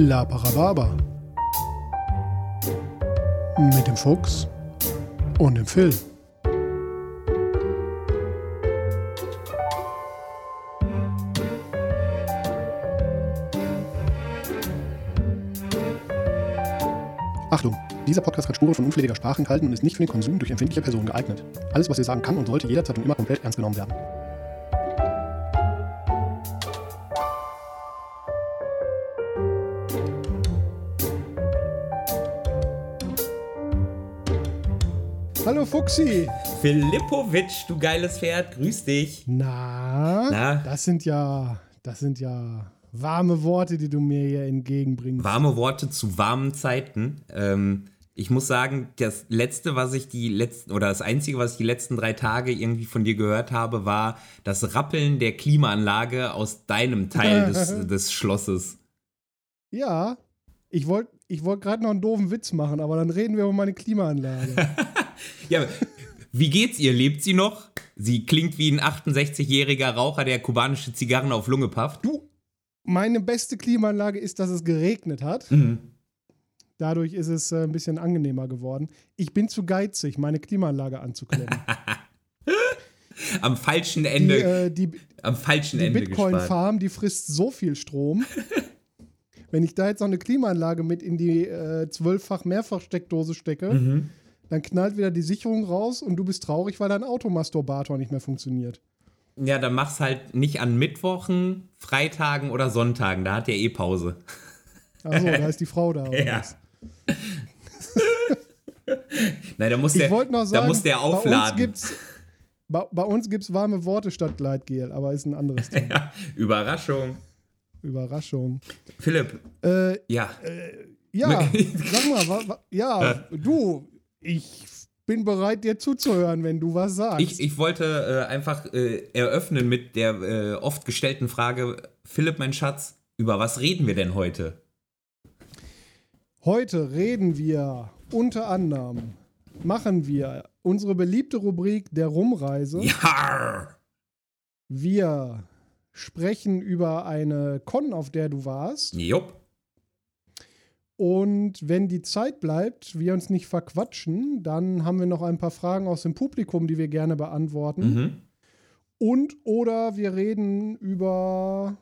La Parababa. Mit dem Fuchs und dem Phil. Achtung! Dieser Podcast hat Spuren von unflätiger Sprache enthalten und ist nicht für den Konsum durch empfindliche Personen geeignet. Alles, was ihr sagen kann und sollte, jederzeit und immer komplett ernst genommen werden. Fuxi! Filipovic, du geiles Pferd, grüß dich. Na, Na? das sind ja, das sind ja warme Worte, die du mir hier entgegenbringst. Warme Worte zu warmen Zeiten. Ähm, ich muss sagen, das letzte, was ich die letzten, oder das einzige, was ich die letzten drei Tage irgendwie von dir gehört habe, war das Rappeln der Klimaanlage aus deinem Teil des, des Schlosses. Ja, ich wollte ich wollt gerade noch einen doofen Witz machen, aber dann reden wir über meine Klimaanlage. Ja, wie geht's ihr? Lebt sie noch? Sie klingt wie ein 68-jähriger Raucher, der kubanische Zigarren auf Lunge pafft. du, meine beste Klimaanlage ist, dass es geregnet hat. Mhm. Dadurch ist es äh, ein bisschen angenehmer geworden. Ich bin zu geizig, meine Klimaanlage anzuklemmen. Am falschen Die, Ende, äh, die, am falschen die Ende gespart. Bitcoin-Farm, die frisst so viel Strom. Wenn ich da jetzt noch eine Klimaanlage mit in die äh, zwölffach Mehrfachsteckdose stecke, Mhm. Dann knallt wieder die Sicherung raus und du bist traurig, weil dein Automasturbator nicht mehr funktioniert. Ja, dann mach's halt nicht an Mittwochen, Freitagen oder Sonntagen. Da hat er eh Pause. Achso, da ist die Frau da. Ja. Nein, da muss der, sagen, da muss der bei uns aufladen. gibt's, bei, bei uns gibt's warme Worte statt Gleitgel, aber ist ein anderes Thema. Ja, Überraschung. Überraschung. Philipp, Äh, ja. ja, sag mal, wa, wa, ja, du, ich bin bereit, dir zuzuhören, wenn du was sagst. Ich, ich wollte äh, einfach äh, eröffnen mit der äh, oft gestellten Frage, Philipp, mein Schatz, über was reden wir denn heute? Heute reden wir unter anderem, machen wir unsere beliebte Rubrik der Rumreise. Ja. Wir sprechen über eine Con, auf der du warst. Jupp. Und wenn die Zeit bleibt, wir uns nicht verquatschen, dann haben wir noch ein paar Fragen aus dem Publikum, die wir gerne beantworten. Mhm. Und oder wir reden über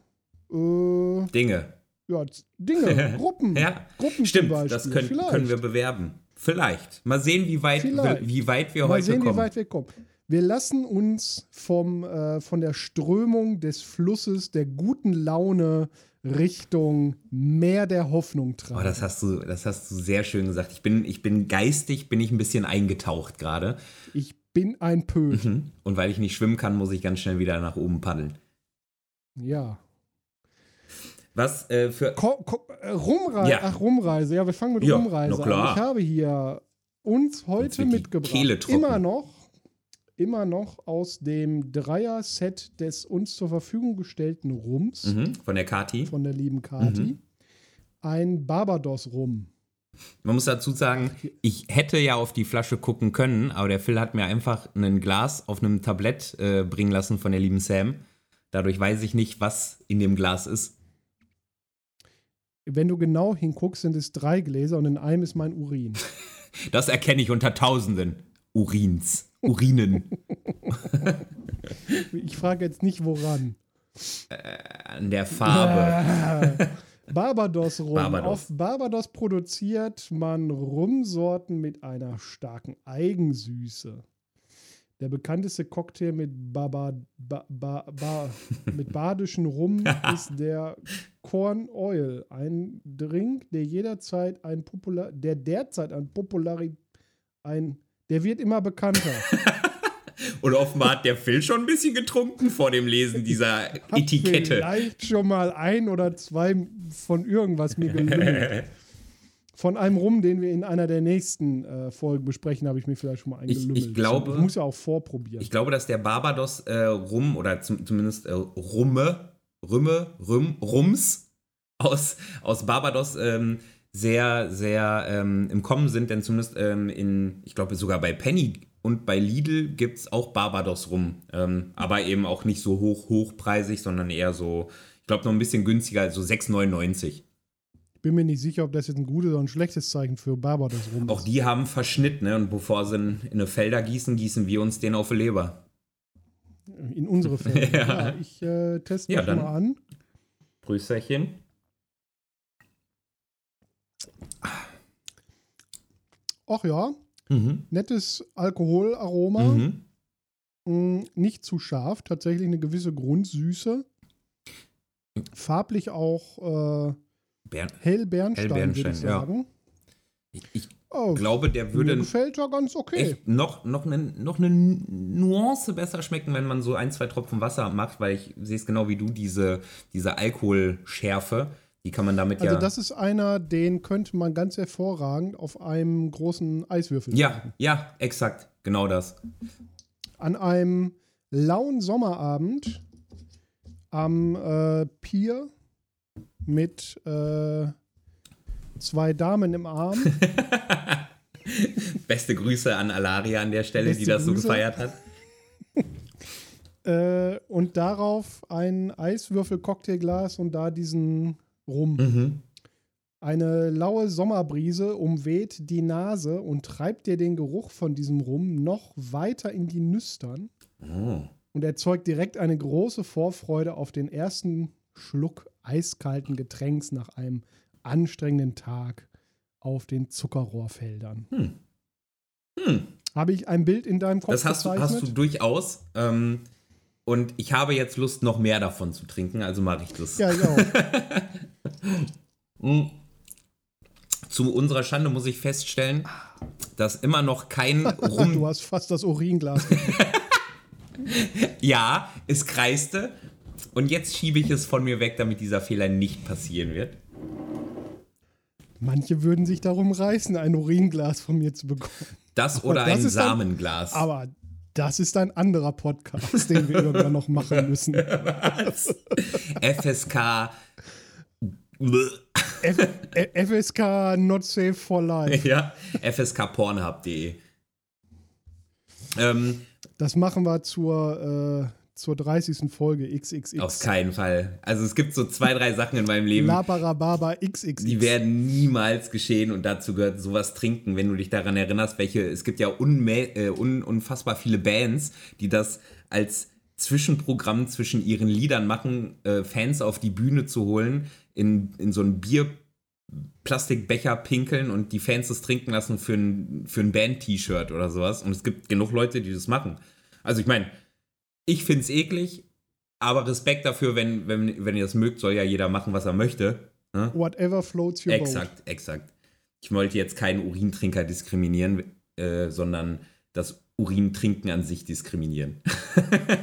äh, Dinge. ja, Dinge, Gruppen. Ja, Gruppen Stimmt, das können, können wir bewerben. Vielleicht. Mal sehen, wie weit, Vielleicht. wie weit wir Mal heute sehen, kommen. wie weit wir kommen. Wir lassen uns vom, äh, von der Strömung des Flusses der guten Laune Richtung Meer der Hoffnung Oh, tragen. das hast du, das hast du sehr schön gesagt. Ich bin, ich bin geistig, bin ich ein bisschen eingetaucht gerade. ich bin ein Pöd. Mhm. Und weil ich nicht schwimmen kann, muss ich ganz schnell wieder nach oben paddeln. Ja. Was äh, für. Ko Ko äh, Rumreise. Ja. Ach, Rumreise. Ja, wir fangen mit Ja, Rumreise an. Ich habe hier uns heute mitgebracht. Immer noch, immer noch aus dem Dreier-Set des uns zur Verfügung gestellten Rums Mhm, von der Kati. von der lieben Kati. Mhm. Ein Barbados-Rum. Man muss dazu sagen, ich hätte ja auf die Flasche gucken können, aber der Phil hat mir einfach ein Glas auf einem Tablett äh, bringen lassen von der lieben Sam. Dadurch weiß ich nicht, was in dem Glas ist. Wenn du genau hinguckst, sind es drei Gläser und in einem ist mein Urin. Das erkenne ich unter Tausenden Urins. Urinen. Ich frage jetzt nicht, woran. An der Farbe. Barbados Rum. Barbados. Auf Barbados produziert man Rumsorten mit einer starken Eigensüße. Der bekannteste Cocktail mit, Baba, ba, ba, ba, mit badischen Rum ist der Corn Oil. Ein Drink, der jederzeit ein Popular, der derzeit an Popularität, ein, der wird immer bekannter. Und offenbar hat der Phil schon ein bisschen getrunken vor dem Lesen dieser Hab Etikette. Vielleicht schon mal ein oder zwei von irgendwas mir gelümmelt. Von einem Rum, den wir in einer der nächsten äh, Folgen besprechen, habe ich mir vielleicht schon mal Ich- eingelümmelt. ich glaube- Ich muss ja auch vorprobieren. Ich glaube, dass der Barbados äh, Rum oder zum, zumindest äh, Rumme, Rümme, Rüm, Rums aus, aus Barbados ähm, sehr, sehr ähm, im Kommen sind, denn zumindest ähm, in, ich glaube sogar bei Penny und bei Lidl gibt es auch Barbados Rum. Ähm, aber eben auch nicht so hoch, hochpreisig, sondern eher so, ich glaube noch ein bisschen günstiger, also 6,99. bin mir nicht sicher, ob das jetzt ein gutes oder ein schlechtes Zeichen für Barbados rum Auch ist. die haben Verschnitt, ne? Und bevor sie in eine Felder gießen, gießen wir uns den auf die Leber. In unsere Fälle. Ja. ja. ich äh, teste Ja, mal an. Prüsterchen. Ach ja, Mhm. nettes Alkoholaroma. Mhm. Mm, Nicht zu scharf, tatsächlich eine gewisse Grundsüße. Farblich auch äh, Bern hell Bernstein, Hell würde ich Bernstein, ja. sagen. ich, ich Oh, glaube, der mir würde gefällt ja ganz okay. noch, noch, eine, noch eine Nuance besser schmecken, wenn man so ein, zwei Tropfen Wasser macht, weil ich sehe es genau wie du, diese, diese Alkoholschärfe, die kann man damit Also ja. das ist einer, den könnte man ganz hervorragend auf einem großen Eiswürfel ja, trinken. ja, exakt, genau das. An einem lauen Sommerabend am äh, Pier mit äh, zwei Damen im Arm. Beste Grüße an Alaria an der Stelle, die Beste das so Grüße. gefeiert hat. äh, und darauf ein Eiswürfel-Cocktailglas und da diesen Rum. Mhm. Eine laue Sommerbrise umweht die Nase und treibt dir den Geruch von diesem Rum noch weiter in die Nüstern Oh. und erzeugt direkt eine große Vorfreude auf den ersten Schluck eiskalten Getränks nach einem anstrengenden Tag auf den Zuckerrohrfeldern. Hm. Hm. Habe ich ein Bild in deinem Kopf Das hast du, hast du durchaus. Ähm, und ich habe jetzt Lust, noch mehr davon zu trinken, also mache ich das. ja, ich auch. Mm. Zu unserer Schande muss ich feststellen, dass immer noch kein Rum. Du hast fast das Uringlas. ja, es kreiste. Und jetzt schiebe ich es von mir weg, damit dieser Fehler nicht passieren wird. Manche würden sich darum reißen, ein Uringlas von mir zu bekommen. Das oder das ein Samenglas. Aber das ist ein anderer Podcast, den wir irgendwann noch machen müssen. Was? FSK. F FSK Not Safe for Life. ja, fskpornhub.de. Ähm, Das machen wir zur, äh, zur 30. Folge XXX. auf keinen Fall. Also es gibt so zwei, drei Sachen in meinem Leben, Labarababa XXX. die werden niemals geschehen und dazu gehört sowas trinken, wenn du dich daran erinnerst, welche, es gibt ja äh, un unfassbar viele Bands, die das als Zwischenprogramm zwischen ihren Liedern machen, äh, Fans auf die Bühne zu holen, in, in so ein Bierplastikbecher pinkeln und die Fans das trinken lassen für ein, für ein Band-T-Shirt oder sowas. Und es gibt genug Leute, die das machen. Also ich meine, ich finde es eklig, aber Respekt dafür, wenn, wenn, wenn ihr das mögt, soll ja jeder machen, was er möchte. Ne? Whatever floats your boat. Exakt, exakt. Ich wollte jetzt keinen Urintrinker diskriminieren, äh, sondern das Urintrinken an sich diskriminieren.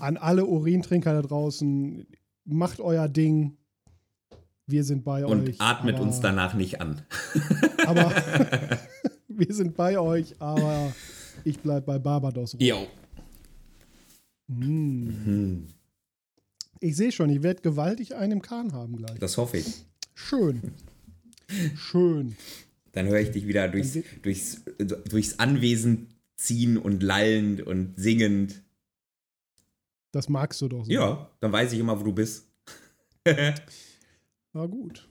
An alle Urintrinker da draußen, macht euer Ding. Wir sind bei Und euch. atmet aber, uns danach nicht an. Aber wir sind bei euch, aber ich bleib bei Barbados. Jo. Mm. Hm, Ich sehe schon, ich werde gewaltig einen im Kahn haben gleich. das hoffe ich. Schön. Schön. Dann höre ich dich wieder durchs, durchs, durchs Anwesen ziehen und lallend und singend. Das magst du doch so. Ja, dann weiß ich immer, wo du bist. Na gut.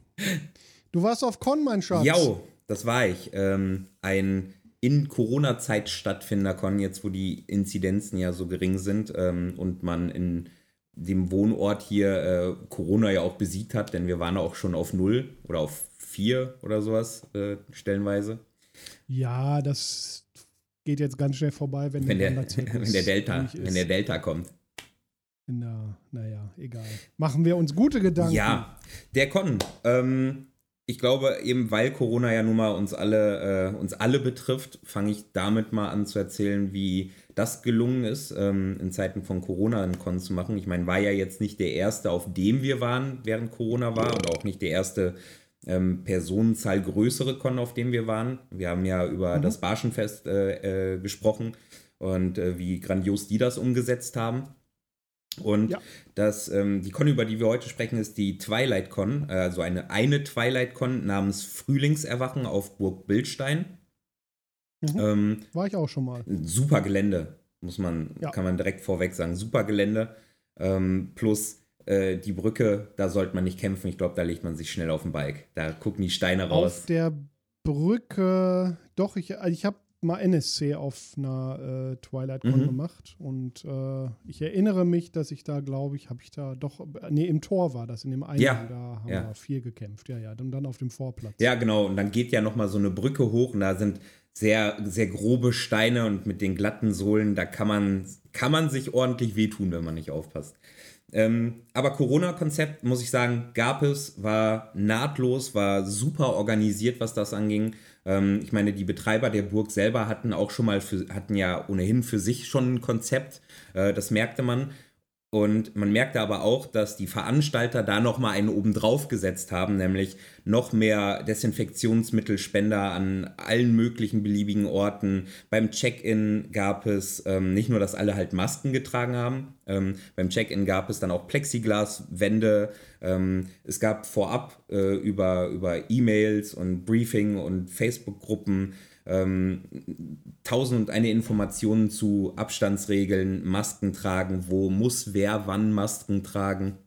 Du warst auf Con, mein Schatz. Jo, das war ich. Ähm, ein in Corona-Zeit stattfindender Con, jetzt wo die Inzidenzen ja so gering sind ähm, und man in dem Wohnort hier äh, Corona ja auch besiegt hat, denn wir waren auch schon auf null oder auf vier oder sowas äh, stellenweise. Ja, das geht jetzt ganz schnell vorbei, wenn, Wenn der, wenn der Delta, wenn der Delta kommt. Na, naja, egal. Machen wir uns gute Gedanken. Ja, der Con. Ähm, ich glaube, eben weil Corona ja nun mal uns alle, äh, uns alle betrifft, fange ich damit mal an zu erzählen, wie das gelungen ist, ähm, in Zeiten von Corona einen Con zu machen. Ich meine, war ja jetzt nicht der erste, auf dem wir waren, während Corona war, und auch nicht der erste ähm, Personenzahl größere Con, auf dem wir waren. Wir haben ja über das Barschenfest äh, äh, gesprochen und äh, wie grandios die das umgesetzt haben. Und Ja. das, ähm, die Con, über die wir heute sprechen, ist die Twilight Con, äh, also eine, eine Twilight Con namens Frühlingserwachen auf Burg Bildstein. Mhm. Ähm, War ich auch schon mal. super Gelände, muss man, Ja. kann man direkt vorweg sagen. Super Gelände. Ähm, plus äh, die Brücke, da sollte man nicht kämpfen. Ich glaube, da legt man sich schnell auf den Bike. Da gucken die Steine raus. Auf der Brücke, doch, ich, ich habe mal NSC auf einer äh, TwilightCon mhm. gemacht und äh, ich erinnere mich, dass ich da, glaube ich, habe ich da doch, nee, im Tor war das, in dem einen, ja. da haben ja. wir viel gekämpft, ja, ja, und dann auf dem Vorplatz. Ja, genau, und dann geht ja nochmal so eine Brücke hoch und da sind sehr, sehr grobe Steine und mit den glatten Sohlen, da kann man, kann man sich ordentlich wehtun, wenn man nicht aufpasst. Ähm, aber Corona-Konzept, muss ich sagen, gab es, war nahtlos, war super organisiert, was das anging. Ähm, ich meine, die Betreiber der Burg selber hatten auch schon mal, für, hatten ja ohnehin für sich schon ein Konzept, äh, das merkte man. Und man merkte aber auch, dass die Veranstalter da nochmal einen oben drauf gesetzt haben, nämlich noch mehr Desinfektionsmittelspender an allen möglichen beliebigen Orten. Beim Check-in gab es ähm, nicht nur, dass alle halt Masken getragen haben, ähm, beim Check-in gab es dann auch Plexiglaswände. Ähm, es gab vorab äh, über, über E-Mails und Briefing und Facebook-Gruppen ähm, tausend und eine Informationen zu Abstandsregeln, Masken tragen, wo muss wer wann Masken tragen.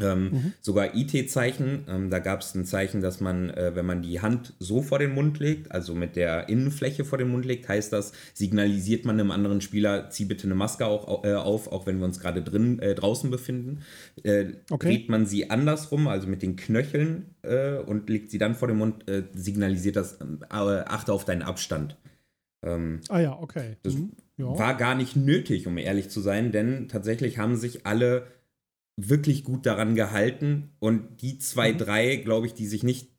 Ähm, mhm. Sogar IT-Zeichen. Ähm, da gab es ein Zeichen, dass man, äh, wenn man die Hand so vor den Mund legt, also mit der Innenfläche vor den Mund legt, heißt das, signalisiert man einem anderen Spieler, zieh bitte eine Maske auch, äh, auf, auch wenn wir uns gerade drin äh, draußen befinden. Äh, okay. Dreht man sie andersrum, also mit den Knöcheln äh, und legt sie dann vor den Mund, äh, signalisiert das, achte auf deinen Abstand. Ähm, ah ja, okay. Das mhm. ja. war gar nicht nötig, um ehrlich zu sein, denn tatsächlich haben sich alle wirklich gut daran gehalten und die zwei, mhm. drei, glaube ich, die sich nicht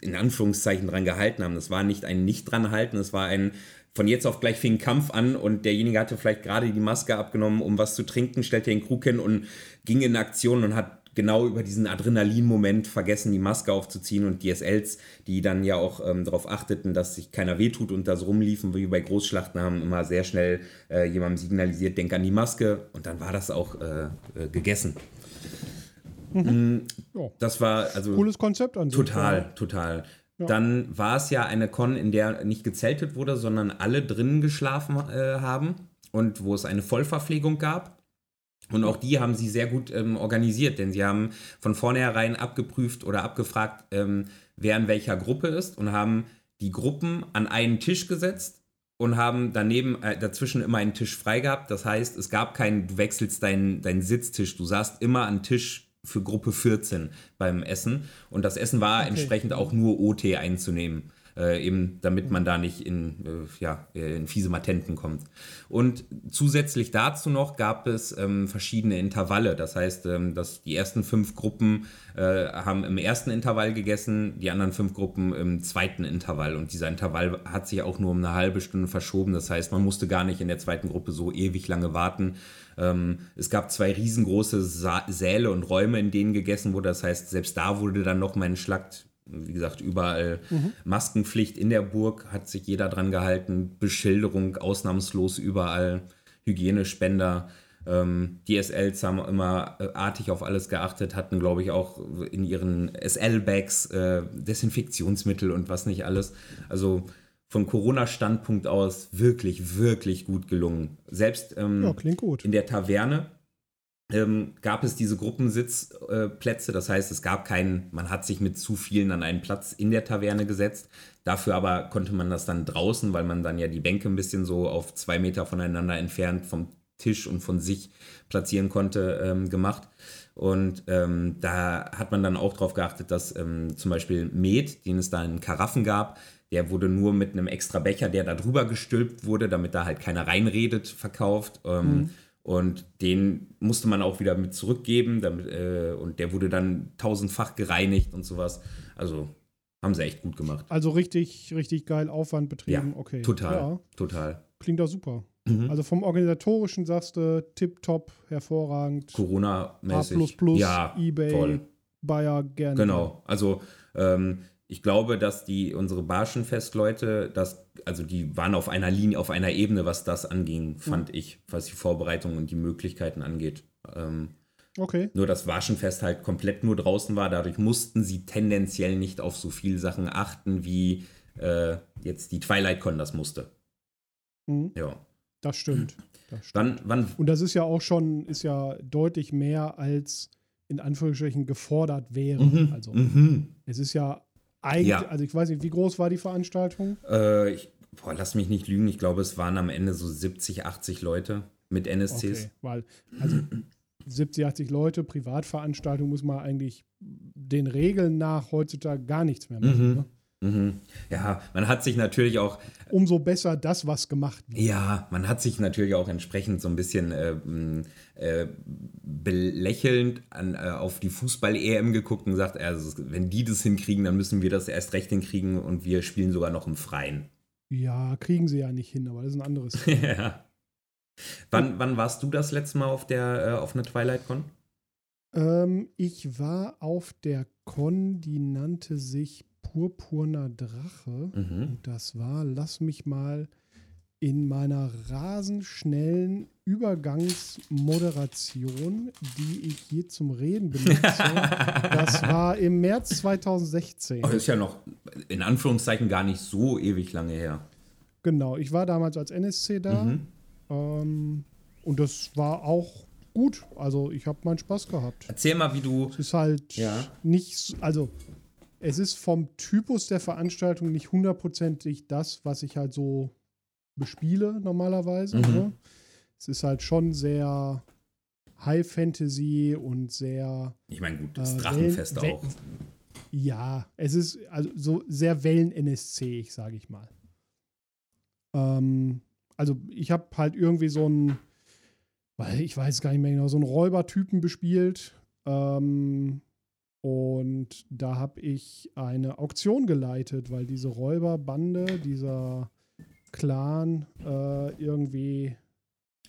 in Anführungszeichen dran gehalten haben, das war nicht ein nicht dran halten, es war ein von jetzt auf gleich fing Kampf an und derjenige hatte vielleicht gerade die Maske abgenommen, um was zu trinken, stellte den Krug hin und ging in Aktion und hat genau über diesen Adrenalin-Moment vergessen, die Maske aufzuziehen und DSLs, die dann ja auch ähm, darauf achteten, dass sich keiner wehtut und da so rumliefen, wie bei Großschlachten, haben immer sehr schnell äh, jemandem signalisiert, denk an die Maske und dann war das auch äh, äh, gegessen. Mhm. Mm, das war also. Cooles Konzept an sich. Total, ja. total. Ja. Dann war es ja eine Con, in der nicht gezeltet wurde, sondern alle drinnen geschlafen äh, haben und wo es eine Vollverpflegung gab. Und auch die haben sie sehr gut ähm, organisiert, denn sie haben von vornherein abgeprüft oder abgefragt, ähm, wer in welcher Gruppe ist und haben die Gruppen an einen Tisch gesetzt und haben daneben äh, dazwischen immer einen Tisch frei gehabt. Das heißt, es gab keinen, du wechselst deinen, deinen Sitztisch, du saßt immer an Tisch für Gruppe 14 beim Essen. Und das Essen war okay. entsprechend auch nur OT einzunehmen. Äh, eben damit man da nicht in, äh, ja, in fiese Matenten kommt. Und zusätzlich dazu noch gab es ähm, verschiedene Intervalle. Das heißt, ähm, dass die ersten fünf Gruppen äh, haben im ersten Intervall gegessen, die anderen fünf Gruppen im zweiten Intervall. Und dieser Intervall hat sich auch nur um eine halbe Stunde verschoben. Das heißt, man musste gar nicht in der zweiten Gruppe so ewig lange warten. Ähm, es gab zwei riesengroße Sa Säle und Räume, in denen gegessen wurde. Das heißt, selbst da wurde dann noch mein Schlagt wie gesagt, überall mhm. Maskenpflicht in der Burg, hat sich jeder dran gehalten, Beschilderung ausnahmslos überall, Hygienespender. Ähm, die SLs haben immer äh, artig auf alles geachtet, hatten, glaube ich, auch in ihren SL-Bags äh, Desinfektionsmittel und was nicht alles. Also von Corona-Standpunkt aus wirklich, wirklich gut gelungen. Selbst ähm, ja, in der Taverne ähm, gab es diese Gruppensitzplätze. Äh, das heißt, es gab keinen, man hat sich mit zu vielen an einen Platz in der Taverne gesetzt. Dafür aber konnte man das dann draußen, weil man dann ja die Bänke ein bisschen so auf zwei Meter voneinander entfernt vom Tisch und von sich platzieren konnte, ähm, gemacht. Und ähm, da hat man dann auch darauf geachtet, dass ähm, zum Beispiel Met, den es da in Karaffen gab, der wurde nur mit einem extra Becher, der da drüber gestülpt wurde, damit da halt keiner reinredet, verkauft. Ähm, mhm. Und den musste man auch wieder mit zurückgeben. Damit, äh, und der wurde dann tausendfach gereinigt und sowas. Also haben sie echt gut gemacht. Also richtig, richtig geil Aufwand betrieben. Ja, okay. Total. Ja. Total. Klingt doch super. Mhm. Also vom organisatorischen sagst du tipptopp, hervorragend. Corona-mäßig. A++, ja, eBay, toll. Bayer, gerne. Genau. Also ähm, ich glaube, dass die unsere Barschenfest-Leute, das, also die waren auf einer Linie, auf einer Ebene, was das anging, fand mhm. ich, was die Vorbereitung und die Möglichkeiten angeht. Ähm, okay. Nur das Barschenfest halt komplett nur draußen war, dadurch mussten sie tendenziell nicht auf so viele Sachen achten, wie äh, jetzt die Twilight Con das musste. Mhm. Ja. Das stimmt. Das stimmt. Wann, wann und das ist ja auch schon, ist ja deutlich mehr als in Anführungsstrichen gefordert wäre. Mhm. Also Mhm. es ist ja eigentlich, Ja. also ich weiß nicht, wie groß war die Veranstaltung? Äh, ich, boah, lass mich nicht lügen. Ich glaube, es waren am Ende so 70, 80 Leute mit NSCs. Okay, weil, also 70, 80 Leute, Privatveranstaltung muss man eigentlich den Regeln nach heutzutage gar nichts mehr machen. Mhm. Ne? Mhm. Ja, man hat sich natürlich auch Umso besser das, was gemacht wird. Ja, man hat sich natürlich auch entsprechend so ein bisschen äh, äh, belächelnd an, äh, auf die Fußball-EM geguckt und gesagt, also, wenn die das hinkriegen, dann müssen wir das erst recht hinkriegen und wir spielen sogar noch im Freien. Ja, kriegen sie ja nicht hin, aber das ist ein anderes. ja. Wann, wann warst du das letzte Mal auf der äh, auf einer Twilight Con? ähm, ich war auf der Con, die nannte sich Purpurner Drache. Mhm. Das war, lass mich mal in meiner rasend schnellen Übergangsmoderation, die ich hier zum Reden benutze. das war im März 2016. Oh, das ist ja noch in Anführungszeichen gar nicht so ewig lange her. Genau, ich war damals als NSC da. Mhm. Ähm, und das war auch gut. Also ich habe meinen Spaß gehabt. Erzähl mal, wie du. Es ist halt Ja. nicht, so- also es ist vom Typus der Veranstaltung nicht hundertprozentig das, was ich halt so bespiele normalerweise. Mhm. Ne? Es ist halt schon sehr High Fantasy und sehr Ich meine, gut, das äh, Drachenfest Wellen- auch. Ja, es ist also so sehr Wellen-NSC, ich sage ich mal. Ähm, also ich habe halt irgendwie so einen, weil ich weiß gar nicht mehr genau, so einen Räubertypen bespielt. Ähm, und da habe ich eine Auktion geleitet, weil diese Räuberbande, dieser Clan äh, irgendwie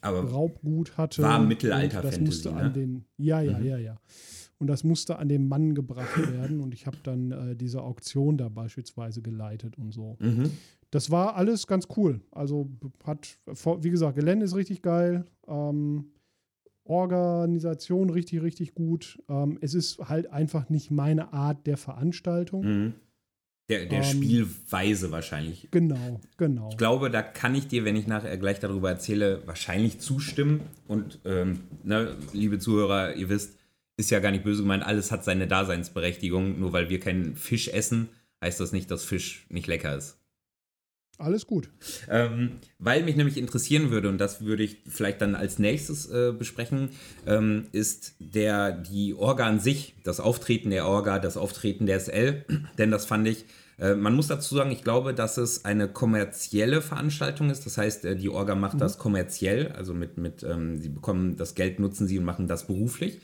Aber Raubgut hatte. War und Mittelalter-Fantasy, Das musste ne? an den. Ja, ja, Mhm. ja, ja. Und das musste an den Mann gebracht werden. Und ich habe dann äh, diese Auktion da beispielsweise geleitet und so. mhm. Das war alles ganz cool. Also hat, wie gesagt, Gelände ist richtig geil. Ähm, Organisation richtig, richtig gut. Ähm, es ist halt einfach nicht meine Art der Veranstaltung. Mhm. der, der Ähm, Spielweise wahrscheinlich. Genau, genau. Ich glaube, da kann ich dir, wenn ich nachher gleich darüber erzähle, wahrscheinlich zustimmen. Und ähm, ne, liebe Zuhörer, ihr wisst, ist ja gar nicht böse gemeint, alles hat seine Daseinsberechtigung. Nur weil wir keinen Fisch essen, heißt das nicht, dass Fisch nicht lecker ist. Alles gut. Ähm, weil mich nämlich interessieren würde, und das würde ich vielleicht dann als nächstes äh, besprechen, ähm, ist der, die Orga an sich, das Auftreten der Orga, das Auftreten der SL. Denn das fand ich, äh, man muss dazu sagen, ich glaube, dass es eine kommerzielle Veranstaltung ist. Das heißt, äh, die Orga macht das kommerziell, also mit, mit ähm, sie bekommen das Geld, nutzen sie und machen das beruflich.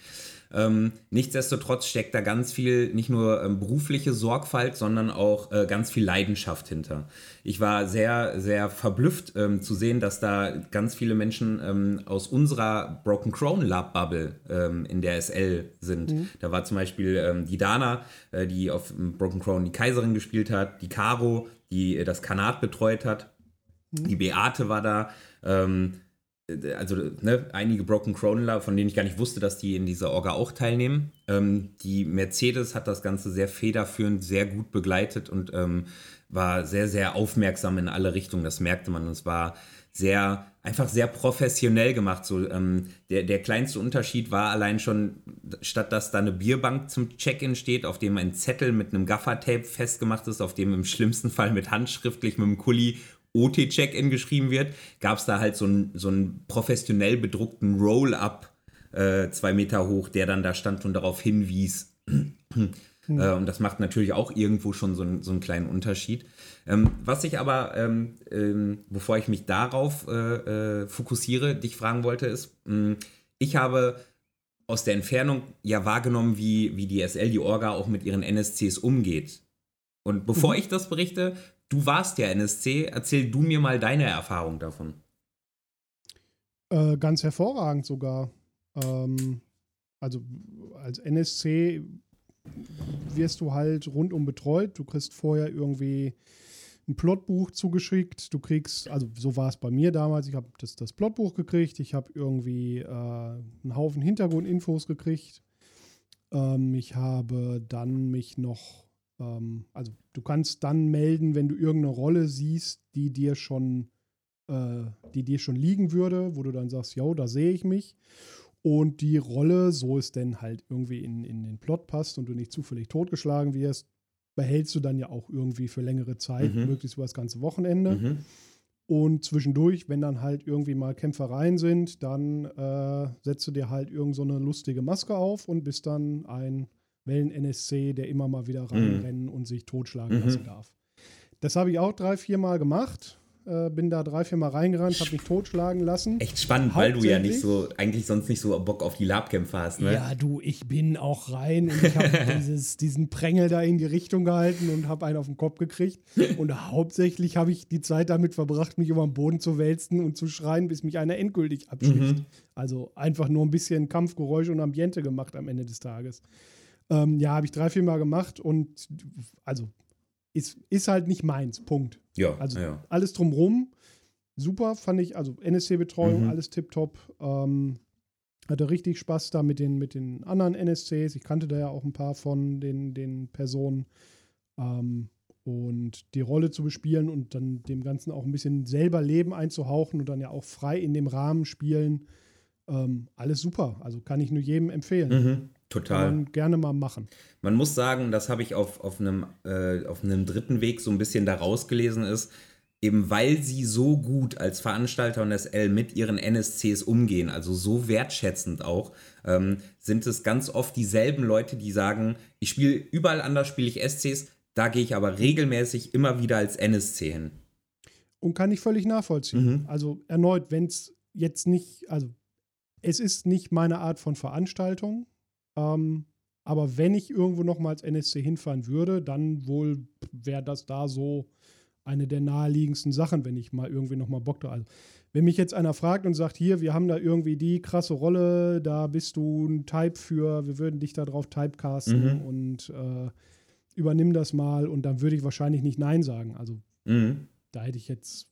Ähm, nichtsdestotrotz steckt da ganz viel, nicht nur ähm, berufliche Sorgfalt, sondern auch äh, ganz viel Leidenschaft hinter. Ich war sehr, sehr verblüfft ähm, zu sehen, dass da ganz viele Menschen ähm, aus unserer Broken Crown Lab Bubble ähm, in der SL sind. Da war zum Beispiel ähm, die Dana, äh, die auf Broken Crown die Kaiserin gespielt hat, die Caro, die äh, das Kanat betreut hat, die Beate war da. Ähm, also ne, einige Broken Chronicler, von denen ich gar nicht wusste, dass die in dieser Orga auch teilnehmen. Ähm, die Mercedes hat das Ganze sehr federführend, sehr gut begleitet und ähm, war sehr, sehr aufmerksam in alle Richtungen. Das merkte man. Und es war sehr, einfach sehr professionell gemacht. So, ähm, der, der kleinste Unterschied war allein schon, statt dass da eine Bierbank zum Check-in steht, auf dem ein Zettel mit einem Gaffertape festgemacht ist, auf dem im schlimmsten Fall mit handschriftlich mit einem Kuli OT-Check-In geschrieben wird, gab es da halt so einen so einen professionell bedruckten Roll-Up äh, zwei Meter hoch, der dann da stand und darauf hinwies. Äh, und das macht natürlich auch irgendwo schon so, einen- so einen kleinen Unterschied. Ähm, was ich aber, ähm, ähm, bevor ich mich darauf äh, äh, fokussiere, dich fragen wollte, ist, mh, ich habe aus der Entfernung ja wahrgenommen, wie, wie die SL, die Orga auch mit ihren NSCs umgeht. Und bevor Mhm. ich das berichte, du warst ja NSC, erzähl du mir mal deine Erfahrung davon. Äh, ganz hervorragend sogar. Ähm, also als NSC wirst du halt rundum betreut. Du kriegst vorher irgendwie ein Plotbuch zugeschickt. Du kriegst, also so war es bei mir damals, ich habe das, das Plotbuch gekriegt, ich habe irgendwie äh, einen Haufen Hintergrundinfos gekriegt. Ähm, ich habe dann mich noch, ähm, also du kannst dann melden, wenn du irgendeine Rolle siehst, die dir schon, äh, die dir schon liegen würde, wo du dann sagst, yo, da sehe ich mich. Und die Rolle, so es denn halt irgendwie in, in den Plot passt und du nicht zufällig totgeschlagen wirst, behältst du dann ja auch irgendwie für längere Zeit, Mhm. möglichst über das ganze Wochenende. Mhm. Und zwischendurch, wenn dann halt irgendwie mal Kämpfereien sind, dann äh, setzt du dir halt irgend so eine lustige Maske auf und bist dann ein Wellen-NSC, der immer mal wieder reinrennen und sich totschlagen Mhm. lassen darf. Das habe ich auch drei, vier Mal gemacht. Äh, bin da drei, vier Mal reingerannt, habe mich totschlagen lassen. Echt spannend, weil du ja nicht so, eigentlich sonst nicht so Bock auf die Labkämpfe hast, ne? Ja, du, ich bin auch rein und ich habe diesen Prängel da in die Richtung gehalten und habe einen auf den Kopf gekriegt. Und hauptsächlich habe ich die Zeit damit verbracht, mich über den Boden zu wälzen und zu schreien, bis mich einer endgültig abschlicht. Mhm. Also einfach nur ein bisschen Kampfgeräusch und Ambiente gemacht am Ende des Tages. Ähm, ja, habe ich drei, vier Mal gemacht und also ist, ist halt nicht meins. Punkt. Ja, Also ja. alles drumrum. Super, fand ich. Also NSC-Betreuung, Mhm. alles tipptopp. Ähm, hatte richtig Spaß da mit den, mit den anderen NSCs. Ich kannte da ja auch ein paar von den, den Personen. Ähm, und die Rolle zu bespielen und dann dem Ganzen auch ein bisschen selber Leben einzuhauchen und dann ja auch frei in dem Rahmen spielen. Ähm, alles super. Also kann ich nur jedem empfehlen. Mhm. Kann Total. man gerne mal machen. Man muss sagen, das habe ich auf, auf, einem, äh, auf einem dritten Weg so ein bisschen da rausgelesen ist, eben weil sie so gut als Veranstalter und SL mit ihren NSCs umgehen, also so wertschätzend auch, ähm, sind es ganz oft dieselben Leute, die sagen, ich spiele überall anders spiele ich SCs, da gehe ich aber regelmäßig immer wieder als NSC hin. Und kann ich völlig nachvollziehen. Mhm. Also erneut, wenn es jetzt nicht, also es ist nicht meine Art von Veranstaltung, ähm, aber wenn ich irgendwo noch mal als NSC hinfahren würde, dann wohl wäre das da so eine der naheliegendsten Sachen, wenn ich mal irgendwie noch mal Bock da. Also, wenn mich jetzt einer fragt und sagt, hier, wir haben da irgendwie die krasse Rolle, da bist du ein Type für, wir würden dich da drauf typecasten Mhm. und äh, übernimm das mal und dann würde ich wahrscheinlich nicht Nein sagen. Also Mhm. da hätte ich jetzt,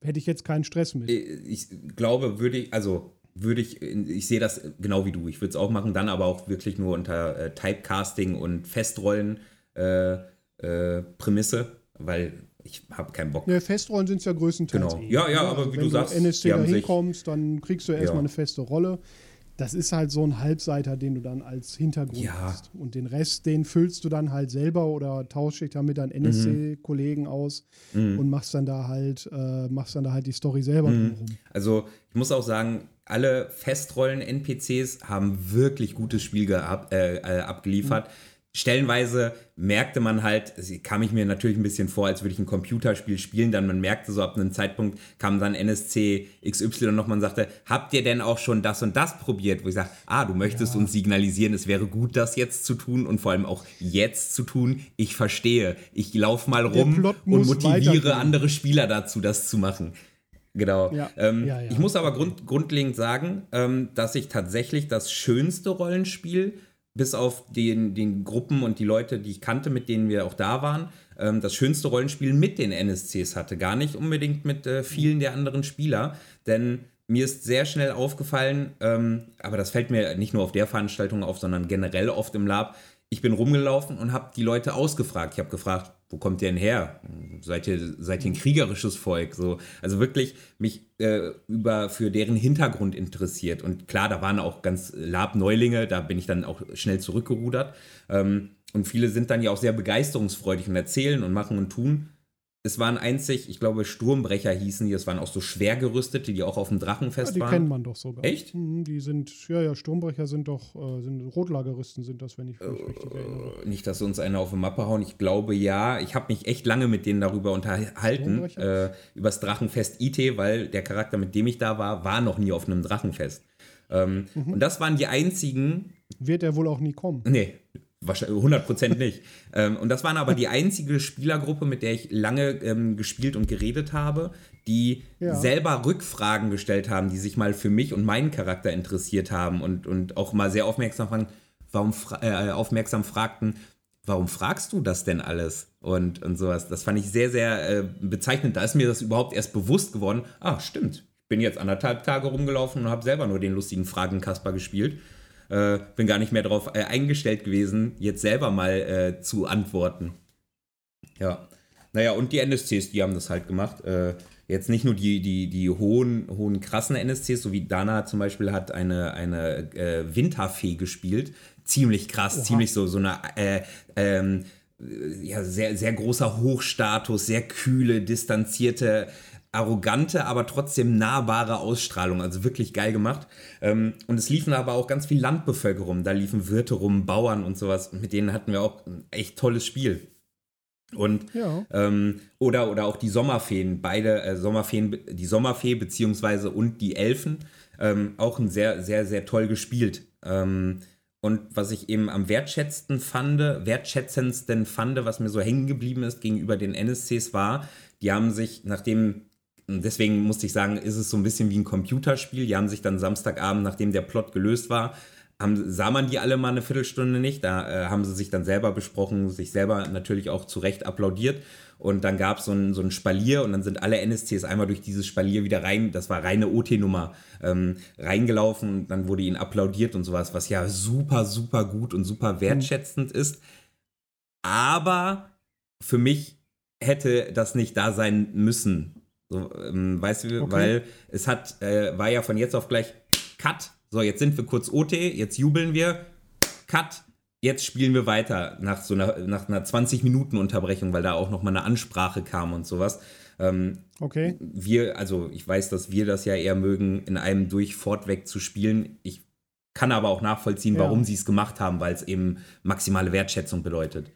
hätte ich jetzt keinen Stress mit. Ich glaube, würde ich, also würde ich, ich sehe das genau wie du. Ich würde es auch machen, dann aber auch wirklich nur unter äh, Typecasting und Festrollen äh, äh, Prämisse, weil ich habe keinen Bock. Ne, Festrollen sind es ja größtenteils. Genau. eh, Ja, ja, aber wie wenn du sagst, NSC die da haben sich- hinkommst, dann kriegst du erstmal Ja. eine feste Rolle. Das ist halt so ein Halbseiter, den du dann als Hintergrund Ja. hast. Und den Rest, den füllst du dann halt selber oder tauschst dich dann mit deinen NSC-Kollegen aus Mhm. und machst dann da halt, äh, machst dann da halt die Story selber Mhm. drumherum. Also ich muss auch sagen, alle Festrollen-NPCs haben wirklich gutes Spiel geab, äh, äh, abgeliefert. Stellenweise merkte man halt, kam ich mir natürlich ein bisschen vor, als würde ich ein Computerspiel spielen, dann man merkte so ab einem Zeitpunkt kam dann NSC XY nochmal und sagte, habt ihr denn auch schon das und das probiert? Wo ich sage, ah, du möchtest Ja. uns signalisieren, es wäre gut, das jetzt zu tun und vor allem auch jetzt zu tun. Ich verstehe. Ich laufe mal Der rum und motiviere andere Spieler dazu, das zu machen. Genau. Ja. Ähm, Ja, ja. Ich muss aber grund, grundlegend sagen, ähm, dass ich tatsächlich das schönste Rollenspiel, bis auf den, den Gruppen und die Leute, die ich kannte, mit denen wir auch da waren, ähm, das schönste Rollenspiel mit den NSCs hatte. Gar nicht unbedingt mit äh, vielen der anderen Spieler. Denn mir ist sehr schnell aufgefallen, ähm, aber das fällt mir nicht nur auf der Veranstaltung auf, sondern generell oft im Lab. Ich bin rumgelaufen und habe die Leute ausgefragt. Ich habe gefragt, wo kommt ihr denn her? Seid ihr, seid ihr ein kriegerisches Volk? So, also wirklich mich äh, über für deren Hintergrund interessiert. Und klar, da waren auch ganz Lab-Neulinge, da bin ich dann auch schnell zurückgerudert. Ähm, und viele sind dann ja auch sehr begeisterungsfreudig und erzählen und machen und tun. Es waren einzig, ich glaube, Sturmbrecher hießen die, das waren auch so schwer gerüstete, die auch auf dem Ja, Drachenfest die waren. kennt man doch sogar. Echt? Mhm, die sind, ja, ja, Sturmbrecher sind doch, äh, sind Rotlageristen sind das, wenn ich mich richtig erinnere. Äh, Nicht, dass sie uns einer auf die Mappe hauen. Ich glaube ja. Ich habe mich echt lange mit denen darüber unterhalten. Äh, übers Drachenfest IT, weil der Charakter, mit dem ich da war, war noch nie auf einem Drachenfest. Ähm, Mhm. Und das waren die einzigen, Wird er wohl auch nie kommen. Nee, wahrscheinlich 100% nicht. ähm, und das waren aber die einzige Spielergruppe, mit der ich lange ähm, gespielt und geredet habe, die Ja. selber Rückfragen gestellt haben, die sich mal für mich und meinen Charakter interessiert haben und, und auch mal sehr aufmerksam, fragen, warum fra äh, aufmerksam fragten, warum fragst du das denn alles? Und, und sowas. Das fand ich sehr, sehr äh, bezeichnend. Da ist mir das überhaupt erst bewusst geworden. Ah, stimmt. Ich bin jetzt anderthalb Tage rumgelaufen und habe selber nur den lustigen Fragen-Kasper gespielt. Äh, bin gar nicht mehr darauf äh, eingestellt gewesen, jetzt selber mal äh, zu antworten. Ja. naja, und die NSCs, die haben das halt gemacht. Äh, jetzt nicht nur die, die, die hohen, hohen krassen NSCs, so wie Dana zum Beispiel hat eine, eine äh, Winterfee gespielt. Ziemlich krass, Oha. ziemlich so, so eine äh, ähm, ja, sehr, sehr großer Hochstatus, sehr kühle, distanzierte, arrogante, aber trotzdem nahbare Ausstrahlung. Also wirklich geil gemacht. Ähm, und es liefen aber auch ganz viel Landbevölkerung. Da liefen Wirte rum, Bauern und sowas. Mit denen hatten wir auch ein echt tolles Spiel. Und ja. ähm, oder, oder auch die Sommerfeen, beide äh, Sommerfeen, die Sommerfee beziehungsweise und die Elfen, ähm, auch ein sehr, sehr, sehr toll gespielt. Ähm, und was ich eben am wertschätzendsten fand, wertschätzendsten fand, was mir so hängen geblieben ist gegenüber den NSCs, war, die haben sich, nachdem, deswegen musste ich sagen, ist es so ein bisschen wie ein Computerspiel, die haben sich dann Samstagabend, nachdem der Plot gelöst war, haben, sah man die alle mal eine Viertelstunde nicht. Da äh, haben sie sich dann selber besprochen, sich selber natürlich auch zu Recht applaudiert. Und dann gab es so ein, so ein Spalier und dann sind alle NSCs einmal durch dieses Spalier wieder rein, das war reine OT-Nummer, ähm, reingelaufen und dann wurde ihnen applaudiert und sowas, was ja super, super gut und super wertschätzend mhm. ist. Aber für mich hätte das nicht da sein müssen. So, ähm, weißt du, okay. weil es hat, äh, war ja von jetzt auf gleich Cut so, jetzt sind wir kurz OT, jetzt jubeln wir, Cut, jetzt spielen wir weiter nach so einer, nach einer 20-Minuten-Unterbrechung, weil da auch nochmal eine Ansprache kam und sowas. Ähm, okay. Wir, also ich weiß, dass wir das ja eher mögen, in einem durch fortweg zu spielen. Ich kann aber auch nachvollziehen, warum ja. sie es gemacht haben, weil es eben maximale Wertschätzung bedeutet.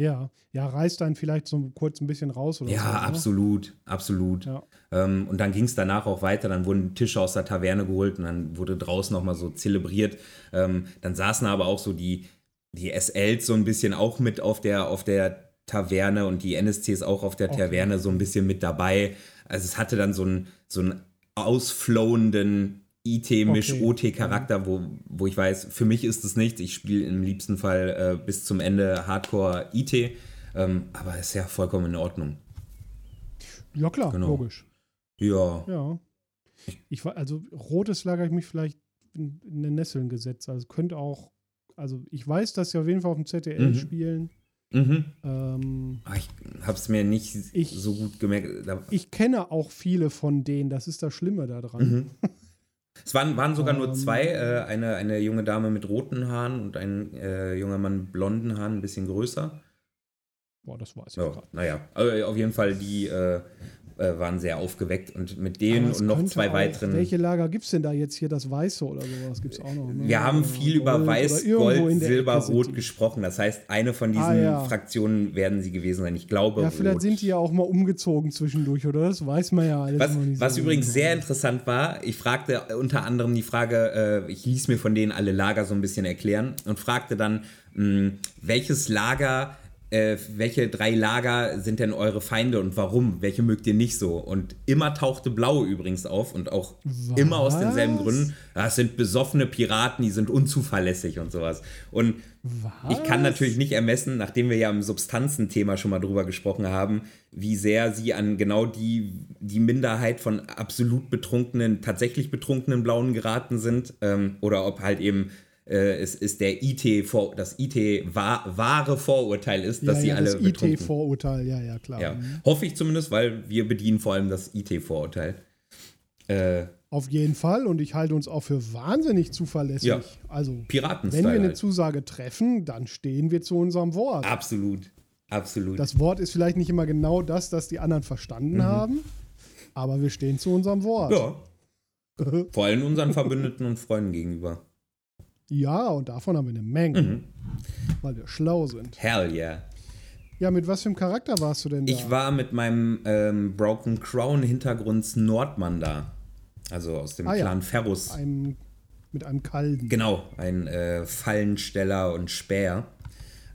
Ja, ja, reißt dann vielleicht so kurz ein bisschen raus oder Ja, so, absolut, absolut. Ja. Ähm, und dann ging es danach auch weiter, dann wurden Tische aus der Taverne geholt und dann wurde draußen nochmal so zelebriert. Ähm, dann saßen aber auch so die, die SLs so ein bisschen auch mit auf der, auf der Taverne und die NSCs auch auf der okay. Taverne so ein bisschen mit dabei. Also es hatte dann so einen, so einen ausflowenden IT-Misch-OT-Charakter, okay. wo, wo ich weiß, für mich ist es nichts. Ich spiele im liebsten Fall äh, bis zum Ende Hardcore-IT, ähm, aber ist ja vollkommen in Ordnung. Ja, klar, genau. logisch. Ja. Ja. Ich war, also rotes Lager ich mich vielleicht in, in den Nesseln gesetzt. Also könnte auch, also ich weiß, dass sie auf jeden Fall auf dem ZDL mhm. spielen. Mhm. Ähm, Ach, ich habe es mir nicht ich, so gut gemerkt. Ich kenne auch viele von denen, das ist das Schlimme daran. Mhm. Es waren, waren sogar nur zwei, ähm. äh, eine, eine junge Dame mit roten Haaren und ein äh, junger Mann mit blonden Haaren, ein bisschen größer. Boah, das weiß ich ja, gerade. Naja, also auf jeden Fall die äh, äh, waren sehr aufgeweckt und mit denen und noch zwei auch, weiteren. Welche Lager gibt es denn da jetzt hier? Das Weiße oder sowas gibt es auch noch? Ne? Wir haben viel Gold über Weiß, Gold, Silber, Rot gesprochen. Das heißt, eine von diesen ah, ja. Fraktionen werden sie gewesen sein. Ich glaube. Ja, vielleicht Rot. sind die ja auch mal umgezogen zwischendurch, oder? Das weiß man ja alles. Was, was so übrigens genau. sehr interessant war, ich fragte unter anderem die Frage, äh, ich ließ mir von denen alle Lager so ein bisschen erklären und fragte dann, mh, hm, welches Lager äh, welche drei Lager sind denn eure Feinde und warum? Welche mögt ihr nicht so? Und immer tauchte Blau übrigens auf und auch Was? immer aus denselben Gründen. Das sind besoffene Piraten, die sind unzuverlässig und sowas. Und Was? ich kann natürlich nicht ermessen, nachdem wir ja im Substanzenthema schon mal drüber gesprochen haben, wie sehr sie an genau die, die Minderheit von absolut betrunkenen, tatsächlich betrunkenen Blauen geraten sind. Ähm, oder ob halt eben äh, es ist der IT, vor, das IT wahre Vorurteil ist, dass ja, sie ja, alle. Das IT-Vorurteil, ja, ja, klar. Ja. Mhm. Hoffe ich zumindest, weil wir bedienen vor allem das IT-Vorurteil. Äh, Auf jeden Fall und ich halte uns auch für wahnsinnig zuverlässig. Ja. Also, Piraten wenn wir eine halt. Zusage treffen, dann stehen wir zu unserem Wort. Absolut. Absolut. Das Wort ist vielleicht nicht immer genau das, das die anderen verstanden mhm. haben, aber wir stehen zu unserem Wort. Ja. Vor allem unseren Verbündeten und Freunden gegenüber. Ja, und davon haben wir eine Menge. Mhm. Weil wir schlau sind. Hell yeah. Ja, mit was für einem Charakter warst du denn da? Ich war mit meinem ähm, Broken Crown Hintergrund Nordmann da. Also aus dem ah, Clan ja. Ferrus. Einem, mit einem Kalden. Genau, ein äh, Fallensteller und Speer.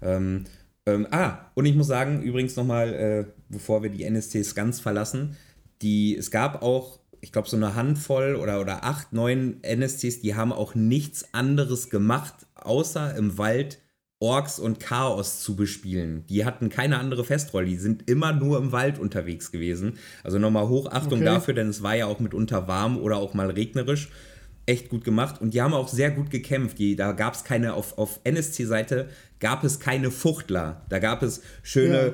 Ähm, ähm, ah, und ich muss sagen, übrigens nochmal, äh, bevor wir die NSTs ganz verlassen, die, es gab auch ich glaube, so eine Handvoll oder, oder acht, neun NSCs, die haben auch nichts anderes gemacht, außer im Wald Orks und Chaos zu bespielen. Die hatten keine andere Festrolle, die sind immer nur im Wald unterwegs gewesen. Also nochmal Hochachtung okay. dafür, denn es war ja auch mitunter warm oder auch mal regnerisch. Echt gut gemacht und die haben auch sehr gut gekämpft. Die, da gab es keine, auf, auf NSC-Seite gab es keine Fuchtler. Da gab es schöne. Ja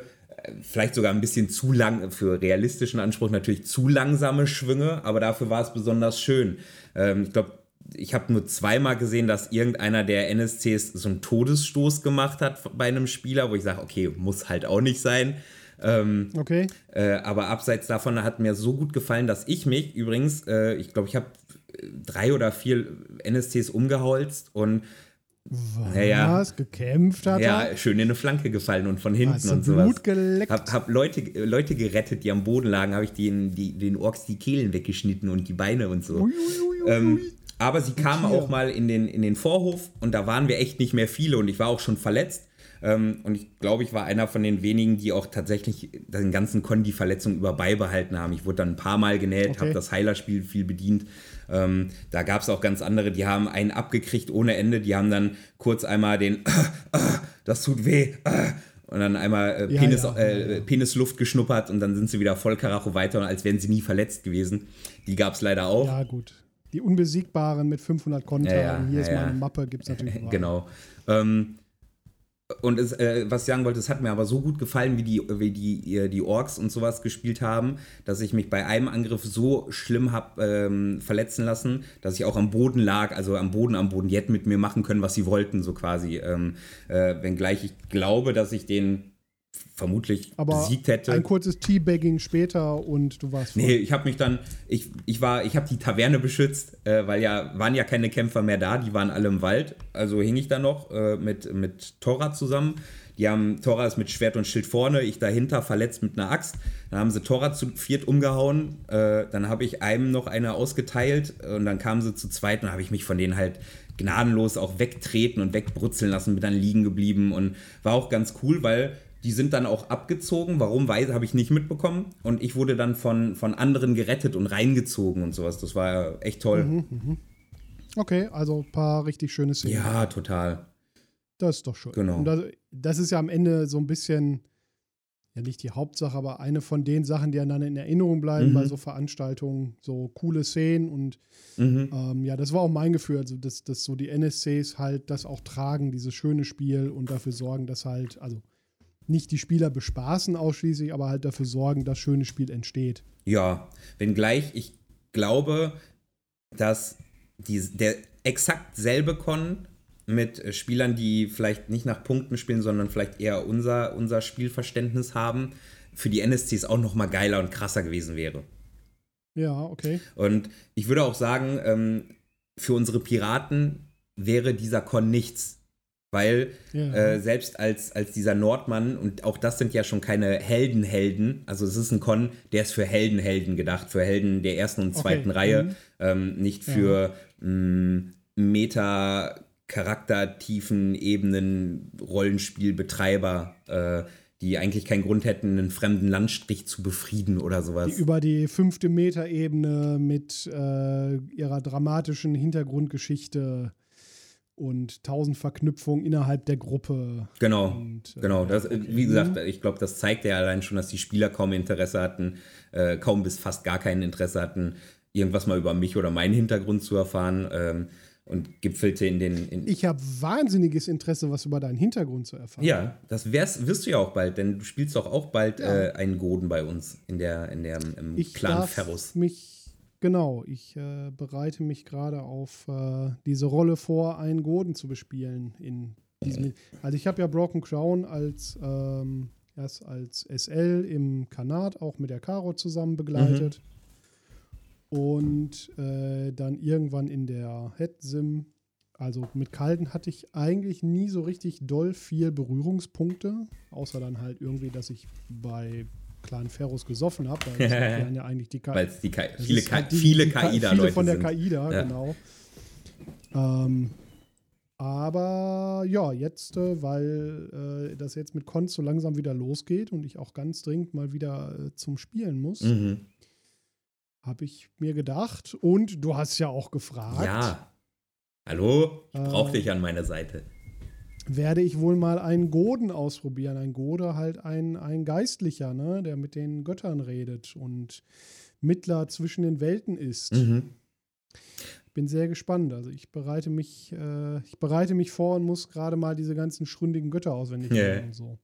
vielleicht sogar ein bisschen zu lang, für realistischen Anspruch natürlich zu langsame Schwünge, aber dafür war es besonders schön. Ähm, ich glaube, ich habe nur zweimal gesehen, dass irgendeiner der NSCs so einen Todesstoß gemacht hat bei einem Spieler, wo ich sage, okay, muss halt auch nicht sein. Ähm, okay. Äh, aber abseits davon hat mir so gut gefallen, dass ich mich übrigens, äh, ich glaube, ich habe drei oder vier NSCs umgeholzt und was? Ja, gekämpft hat Ja, er? schön in eine Flanke gefallen und von hinten und sowas. Blut geleckt. Hab, hab Leute, Leute gerettet, die am Boden lagen, habe ich den, die, den Orks die Kehlen weggeschnitten und die Beine und so. Ui, ui, ui, ähm, aber sie kamen auch mal in den, in den Vorhof und da waren wir echt nicht mehr viele und ich war auch schon verletzt. Ähm, und ich glaube, ich war einer von den wenigen, die auch tatsächlich den ganzen Con die Verletzung über beibehalten haben. Ich wurde dann ein paar Mal genäht, okay. habe das Heilerspiel viel bedient. Ähm, da gab es auch ganz andere, die haben einen abgekriegt ohne Ende. Die haben dann kurz einmal den, äh, äh, das tut weh, äh, und dann einmal äh, Penis, ja, ja. Äh, Penisluft geschnuppert und dann sind sie wieder voll Karacho weiter, als wären sie nie verletzt gewesen. Die gab es leider auch. Ja, gut. Die Unbesiegbaren mit 500 Konter. Ja, hier ist mal eine Mappe, gibt es natürlich. Genau. Ähm, und es, äh, was ich sagen wollte, es hat mir aber so gut gefallen, wie die, wie die, die Orks und sowas gespielt haben, dass ich mich bei einem Angriff so schlimm habe ähm, verletzen lassen, dass ich auch am Boden lag, also am Boden, am Boden, die hätten mit mir machen können, was sie wollten, so quasi. Ähm, äh, wenngleich ich glaube, dass ich den vermutlich Aber besiegt hätte. Ein kurzes Teabagging später und du warst. Nee, ich habe mich dann, ich, ich war, ich habe die Taverne beschützt, äh, weil ja waren ja keine Kämpfer mehr da, die waren alle im Wald. Also hing ich da noch äh, mit, mit Tora zusammen. Die haben, Tora ist mit Schwert und Schild vorne, ich dahinter verletzt mit einer Axt. Dann haben sie Tora zu viert umgehauen. Äh, dann habe ich einem noch eine ausgeteilt und dann kamen sie zu zweit und habe ich mich von denen halt gnadenlos auch wegtreten und wegbrutzeln lassen, bin dann liegen geblieben und war auch ganz cool, weil die sind dann auch abgezogen. Warum, weiß, habe ich nicht mitbekommen. Und ich wurde dann von, von anderen gerettet und reingezogen und sowas. Das war echt toll. Mhm, mh. Okay, also ein paar richtig schöne Szenen. Ja, total. Das ist doch schön. Genau. Und das, das, ist ja am Ende so ein bisschen, ja nicht die Hauptsache, aber eine von den Sachen, die dann in Erinnerung bleiben mhm. bei so Veranstaltungen. So coole Szenen und mhm. ähm, ja, das war auch mein Gefühl, also dass, dass so die NSCs halt das auch tragen, dieses schöne Spiel und dafür sorgen, dass halt, also nicht die Spieler bespaßen ausschließlich, aber halt dafür sorgen, dass schönes Spiel entsteht. Ja, wenngleich ich glaube, dass die, der exakt selbe Con mit Spielern, die vielleicht nicht nach Punkten spielen, sondern vielleicht eher unser, unser Spielverständnis haben, für die NSCs auch noch mal geiler und krasser gewesen wäre. Ja, okay. Und ich würde auch sagen, ähm, für unsere Piraten wäre dieser Con nichts. Weil ja. äh, selbst als, als dieser Nordmann, und auch das sind ja schon keine Heldenhelden, also es ist ein Con, der ist für Heldenhelden gedacht, für Helden der ersten und zweiten okay. Reihe, mhm. ähm, nicht für ja. Mm, Meta- Charaktertiefen, Ebenen, Rollenspielbetreiber, äh, die eigentlich keinen Grund hätten, einen fremden Landstrich zu befrieden oder sowas. Die über die fünfte Metaebene mit äh, ihrer dramatischen Hintergrundgeschichte und tausend Verknüpfungen innerhalb der Gruppe. Genau, und, äh, genau. Das, wie gesagt, ich glaube, das zeigt ja allein schon, dass die Spieler kaum Interesse hatten, äh, kaum bis fast gar kein Interesse hatten, irgendwas mal über mich oder meinen Hintergrund zu erfahren. Ähm, und gipfelte in den. In ich habe wahnsinniges Interesse, was über deinen Hintergrund zu erfahren. Ja, das wär's, wirst du ja auch bald, denn du spielst doch auch bald ja. äh, einen Goden bei uns in der, in der im ich Clan Ferrus. Mich Genau, ich äh, bereite mich gerade auf äh, diese Rolle vor, einen Goden zu bespielen in diesem. Also ich habe ja Broken Crown als ähm, erst als SL im Kanat auch mit der Caro zusammen begleitet. Mhm. Und äh, dann irgendwann in der Head-Sim, also mit Kalten hatte ich eigentlich nie so richtig doll viel Berührungspunkte, außer dann halt irgendwie, dass ich bei Clan Ferros gesoffen habe, weil das waren ja eigentlich die KI. Weil es die KI, viele, halt die, viele KI-Da-Leute Viele von der KI da, ja. genau. Ähm, aber ja, jetzt, äh, weil äh, das jetzt mit Cons so langsam wieder losgeht und ich auch ganz dringend mal wieder äh, zum Spielen muss, mhm. habe ich mir gedacht, und du hast ja auch gefragt. Ja. Hallo, ich brauche äh, dich an meiner Seite werde ich wohl mal einen Goden ausprobieren. Ein Gode halt ein, ein Geistlicher, ne, der mit den Göttern redet und Mittler zwischen den Welten ist. Mhm. bin sehr gespannt. Also ich bereite mich, äh, ich bereite mich vor und muss gerade mal diese ganzen schrundigen Götter auswendig lernen und so.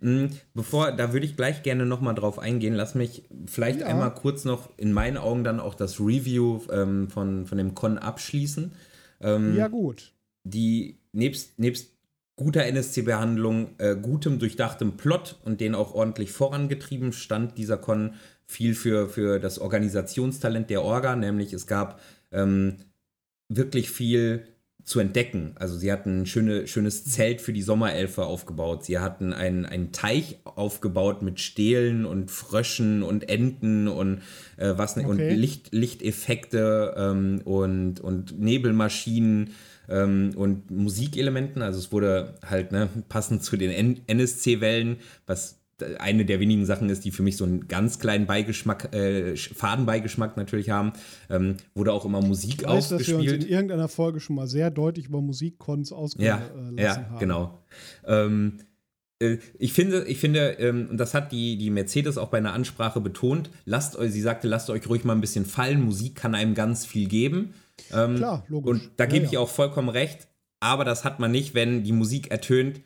Mm, Bevor, da würde ich gleich gerne nochmal drauf eingehen. Lass mich vielleicht Ja. einmal kurz noch in meinen Augen dann auch das Review ähm, von, von dem Con abschließen. Ähm, Ja, gut. die nebst, nebst guter NSC-Behandlung, äh, gutem, durchdachtem Plot und den auch ordentlich vorangetrieben, stand dieser Con viel für, für das Organisationstalent der Orga, nämlich es gab ähm, wirklich viel zu entdecken. Also sie hatten ein schöne, schönes Zelt für die Sommerelfe aufgebaut. Sie hatten einen, einen Teich aufgebaut mit Stelen und Fröschen und Enten und äh, was ne- Okay. und Licht, Lichteffekte ähm, und, und Nebelmaschinen ähm, und Musikelementen. Also es wurde halt ne, passend zu den NSC-Wellen, was eine der wenigen Sachen ist, die für mich so einen ganz kleinen Beigeschmack, äh, Fadenbeigeschmack natürlich haben, ähm, wurde auch immer Musik Ich weiß, dass wir uns in irgendeiner Folge schon mal sehr deutlich über Musikcons ausgelassen Ja, ja, haben. genau. Ähm, äh, ich finde, ich finde, ähm, und das hat die, die Mercedes auch bei einer Ansprache betont, lasst euch, sie sagte, lasst euch ruhig mal ein bisschen fallen, Musik kann einem ganz viel geben. Ähm, Klar, logisch. Und da Ja, gebe ja. ich ihr auch vollkommen recht, aber das hat man nicht, wenn die Musik ertönt,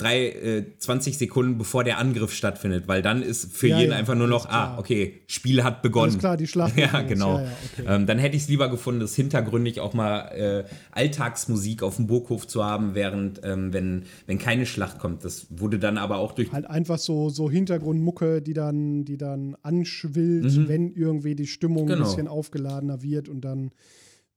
drei, äh, 20 Sekunden bevor der Angriff stattfindet, weil dann ist für Ja, jeden ja, einfach nur noch, ah, okay, Spiel hat begonnen. Alles klar, die Schlacht. Ja, genau. Ja, ja, okay. Ähm, dann hätte ich es lieber gefunden, das hintergründig auch mal äh, Alltagsmusik auf dem Burghof zu haben, während, ähm, wenn, wenn keine Schlacht kommt. Das wurde dann aber auch durch. halt einfach so, so Hintergrundmucke, die dann, die dann anschwillt, wenn irgendwie die Stimmung Mhm. Genau. ein bisschen aufgeladener wird und dann,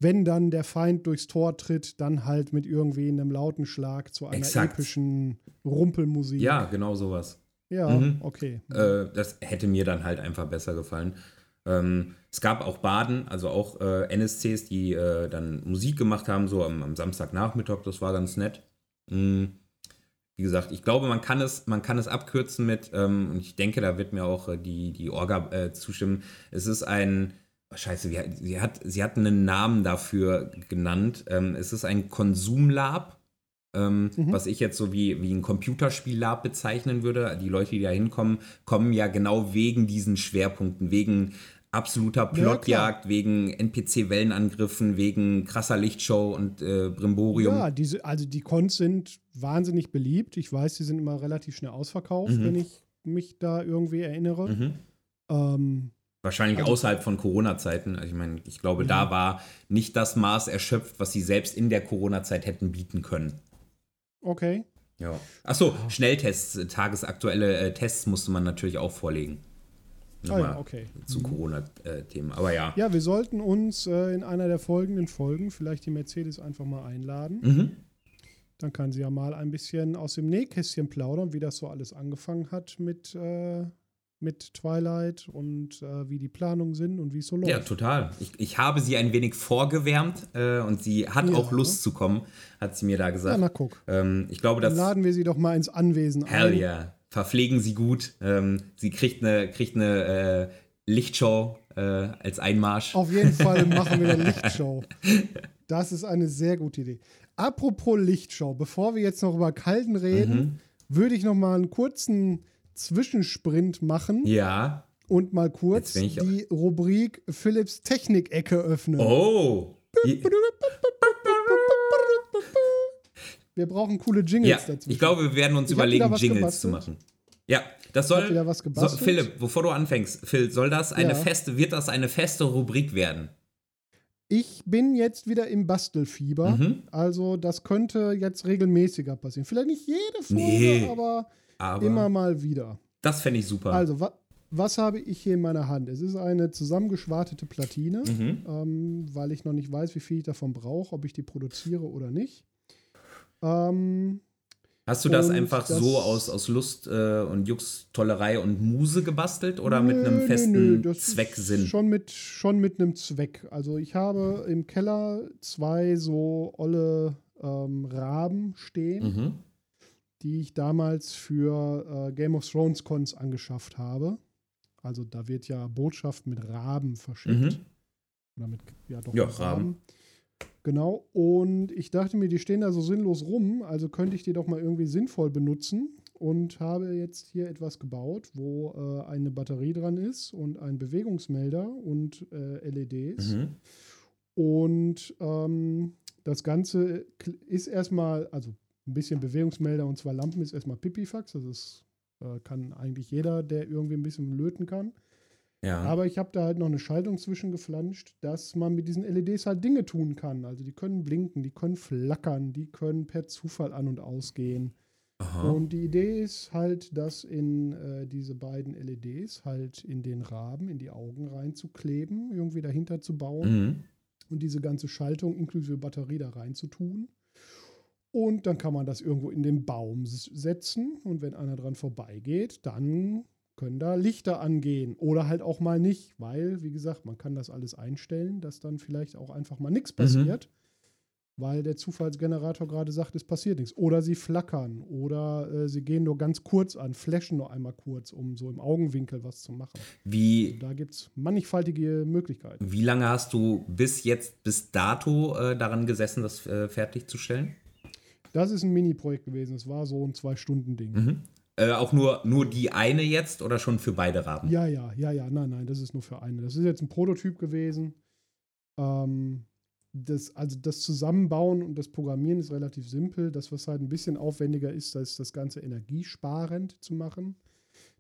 wenn dann der Feind durchs Tor tritt, dann halt mit irgendwie einem lauten Schlag zu einer Exakt. epischen Rumpelmusik. Ja, genau sowas. Ja, Mhm. okay. Äh, das hätte mir dann halt einfach besser gefallen. Ähm, es gab auch Baden, also auch äh, NSCs, die äh, dann Musik gemacht haben, so am, am Samstagnachmittag, das war ganz nett. Mm, Wie gesagt, ich glaube, man kann es, man kann es abkürzen mit, ähm, und ich denke, da wird mir auch äh, die, die Orga äh, zustimmen. Es ist ein, scheiße, wie, sie, hat, sie hat einen Namen dafür genannt. Ähm, es ist ein Konsumlab ähm, Mhm. was ich jetzt so wie, wie ein Computerspiellab bezeichnen würde. Die Leute, die da hinkommen, kommen ja genau wegen diesen Schwerpunkten, wegen absoluter Plotjagd, wegen NPC-Wellenangriffen, wegen krasser Lichtshow und äh, Brimborium. Ja, diese, also die Cons sind wahnsinnig beliebt. Ich weiß, die sind immer relativ schnell ausverkauft, Mhm. wenn ich mich da irgendwie erinnere. Mhm. Ähm, Wahrscheinlich Also- außerhalb von Corona-Zeiten. Also ich meine, ich glaube, da war nicht das Maß erschöpft, was sie selbst in der Corona-Zeit hätten bieten können. okay. Ja. Achso, Schnelltests, äh, tagesaktuelle äh, Tests musste man natürlich auch vorlegen. Ah, ja, okay. zu Corona-Themen. Aber ja. Ja, wir sollten uns äh, in einer der folgenden Folgen vielleicht die Mercedes einfach mal einladen. Mhm. Dann kann sie ja mal ein bisschen aus dem Nähkästchen plaudern, wie das so alles angefangen hat mit, äh, mit Twilight und äh, wie die Planungen sind und wie es so läuft. Ja, total. Ich, ich habe sie ein wenig vorgewärmt äh, und sie hat Ja. auch Lust zu kommen, hat sie mir da Ja, gesagt. na guck. ähm, ich glaube, Dann laden wir sie doch mal ins Anwesen Hell ein. yeah. Verpflegen sie gut. Ähm, sie kriegt eine, kriegt eine äh, Lichtshow äh, als Einmarsch. Auf jeden Fall machen wir eine Lichtshow. Das ist eine sehr gute Idee. Apropos Lichtshow, bevor wir jetzt noch über Kalten reden, Mhm. würde ich noch mal einen kurzen Zwischensprint machen Ja. und mal kurz ich- die Rubrik Philips Technik-Ecke öffnen. Oh. Wir brauchen coole Jingles Ja, dazu. ich glaube, wir werden uns Ich überlegen, Jingles gebastelt. zu machen. Ja, das soll. wieder was so. Philipp, bevor du anfängst, Phil, soll das eine Ja. feste, wird das eine feste Rubrik werden? Ich bin jetzt wieder im Bastelfieber. Mhm. Also, das könnte jetzt regelmäßiger passieren. Vielleicht nicht jede Folge, Nee. aber, Aber immer mal wieder. das fände ich super. Also, wa was habe ich hier in meiner Hand? Es ist eine zusammengeschwartete Platine, mhm. ähm, weil ich noch nicht weiß, wie viel ich davon brauche, ob ich die produziere oder nicht. Ähm, Hast du das einfach das- so aus, aus Lust äh, und Jux, Tollerei und Muse gebastelt oder mit nö, einem nö, festen nö, ist Zwecksinn? Schon mit, schon mit einem Zweck. Also ich habe im Keller zwei so olle ähm, Raben stehen, Mhm. Die ich damals für äh, Game of Thrones Cons angeschafft habe. Also da wird ja Botschaft mit Raben verschickt. Mhm. Oder mit, ja doch, Ja, mit Raben. Genau. Und ich dachte mir, die stehen da so sinnlos rum, also könnte ich die doch mal irgendwie sinnvoll benutzen. Und habe jetzt hier etwas gebaut, wo äh, eine Batterie dran ist und ein Bewegungsmelder und äh, LEDs. Mhm. Und ähm, das Ganze ist erstmal, also ein bisschen Bewegungsmelder und zwei Lampen ist erstmal Pipifax. Das ist, äh, kann eigentlich jeder, der irgendwie ein bisschen löten kann. Ja. Aber ich habe da halt noch eine Schaltung zwischengeflanscht, dass man mit diesen LEDs halt Dinge tun kann. Also die können blinken, die können flackern, die können per Zufall an und ausgehen. Aha. Und die Idee ist halt, dass in äh, diese beiden LEDs halt in den Raben, in die Augen reinzukleben, irgendwie dahinter zu bauen Mhm. und diese ganze Schaltung inklusive Batterie da reinzutun. Und dann kann man das irgendwo in den Baum setzen und wenn einer dran vorbeigeht, dann können da Lichter angehen oder halt auch mal nicht, weil, wie gesagt, man kann das alles einstellen, dass dann vielleicht auch einfach mal nichts passiert, weil der Zufallsgenerator gerade sagt, es passiert nichts. Oder sie flackern oder äh, sie gehen nur ganz kurz an, flashen nur einmal kurz, um so im Augenwinkel was zu machen. Wie, Da gibt es mannigfaltige Möglichkeiten. wie lange hast du bis jetzt, bis dato äh, daran gesessen, das äh, fertigzustellen? Das ist ein Mini-Projekt gewesen. Es war so ein Zwei-Stunden-Ding. Mhm. Äh, auch nur, nur die eine jetzt oder schon für beide Raben? Ja, ja, ja, ja, nein, nein, das ist nur für eine. Das ist jetzt ein Prototyp gewesen. Ähm, das, also das Zusammenbauen und das Programmieren ist relativ simpel. Das, was halt ein bisschen aufwendiger ist, ist das Ganze energiesparend zu machen.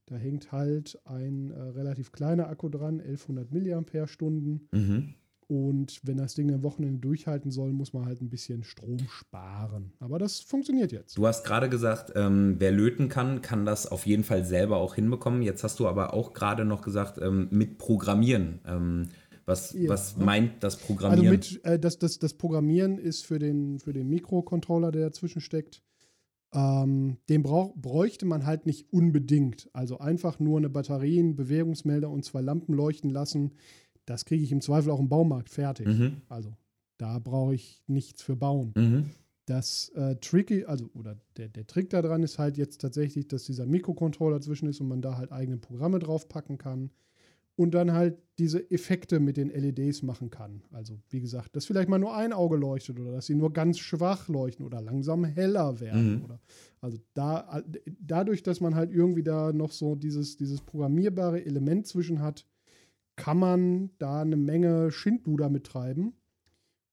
Da hängt halt ein äh, relativ kleiner Akku dran, 1100 Milliampere-Stunden. Mhm. Und wenn das Ding am Wochenende durchhalten soll, muss man halt ein bisschen Strom sparen. Aber das funktioniert jetzt. Du hast gerade gesagt, ähm, wer löten kann, kann das auf jeden Fall selber auch hinbekommen. Jetzt hast du aber auch gerade noch gesagt, ähm, mit Programmieren. Ähm, was, Ja. was meint das Also Programmieren? mit, äh, das, das, das Programmieren ist für den, für den Mikrocontroller, der dazwischen steckt. Ähm, den brauch, bräuchte man halt nicht unbedingt. Also einfach nur eine Batterie, einen Bewegungsmelder und zwei Lampen leuchten lassen. Das kriege ich im Zweifel auch im Baumarkt fertig. Mhm. Also da brauche ich nichts für bauen. Mhm. Das äh, Tricky, also oder der, der Trick daran ist halt jetzt tatsächlich, dass dieser Mikrocontroller dazwischen ist und man da halt eigene Programme draufpacken kann und dann halt diese Effekte mit den LEDs machen kann. Also wie gesagt, dass vielleicht mal nur ein Auge leuchtet oder dass sie nur ganz schwach leuchten oder langsam heller werden. Mhm. Oder, also da, dadurch, dass man halt irgendwie da noch so dieses, dieses programmierbare Element zwischen hat, kann man da eine Menge Schindluder mittreiben.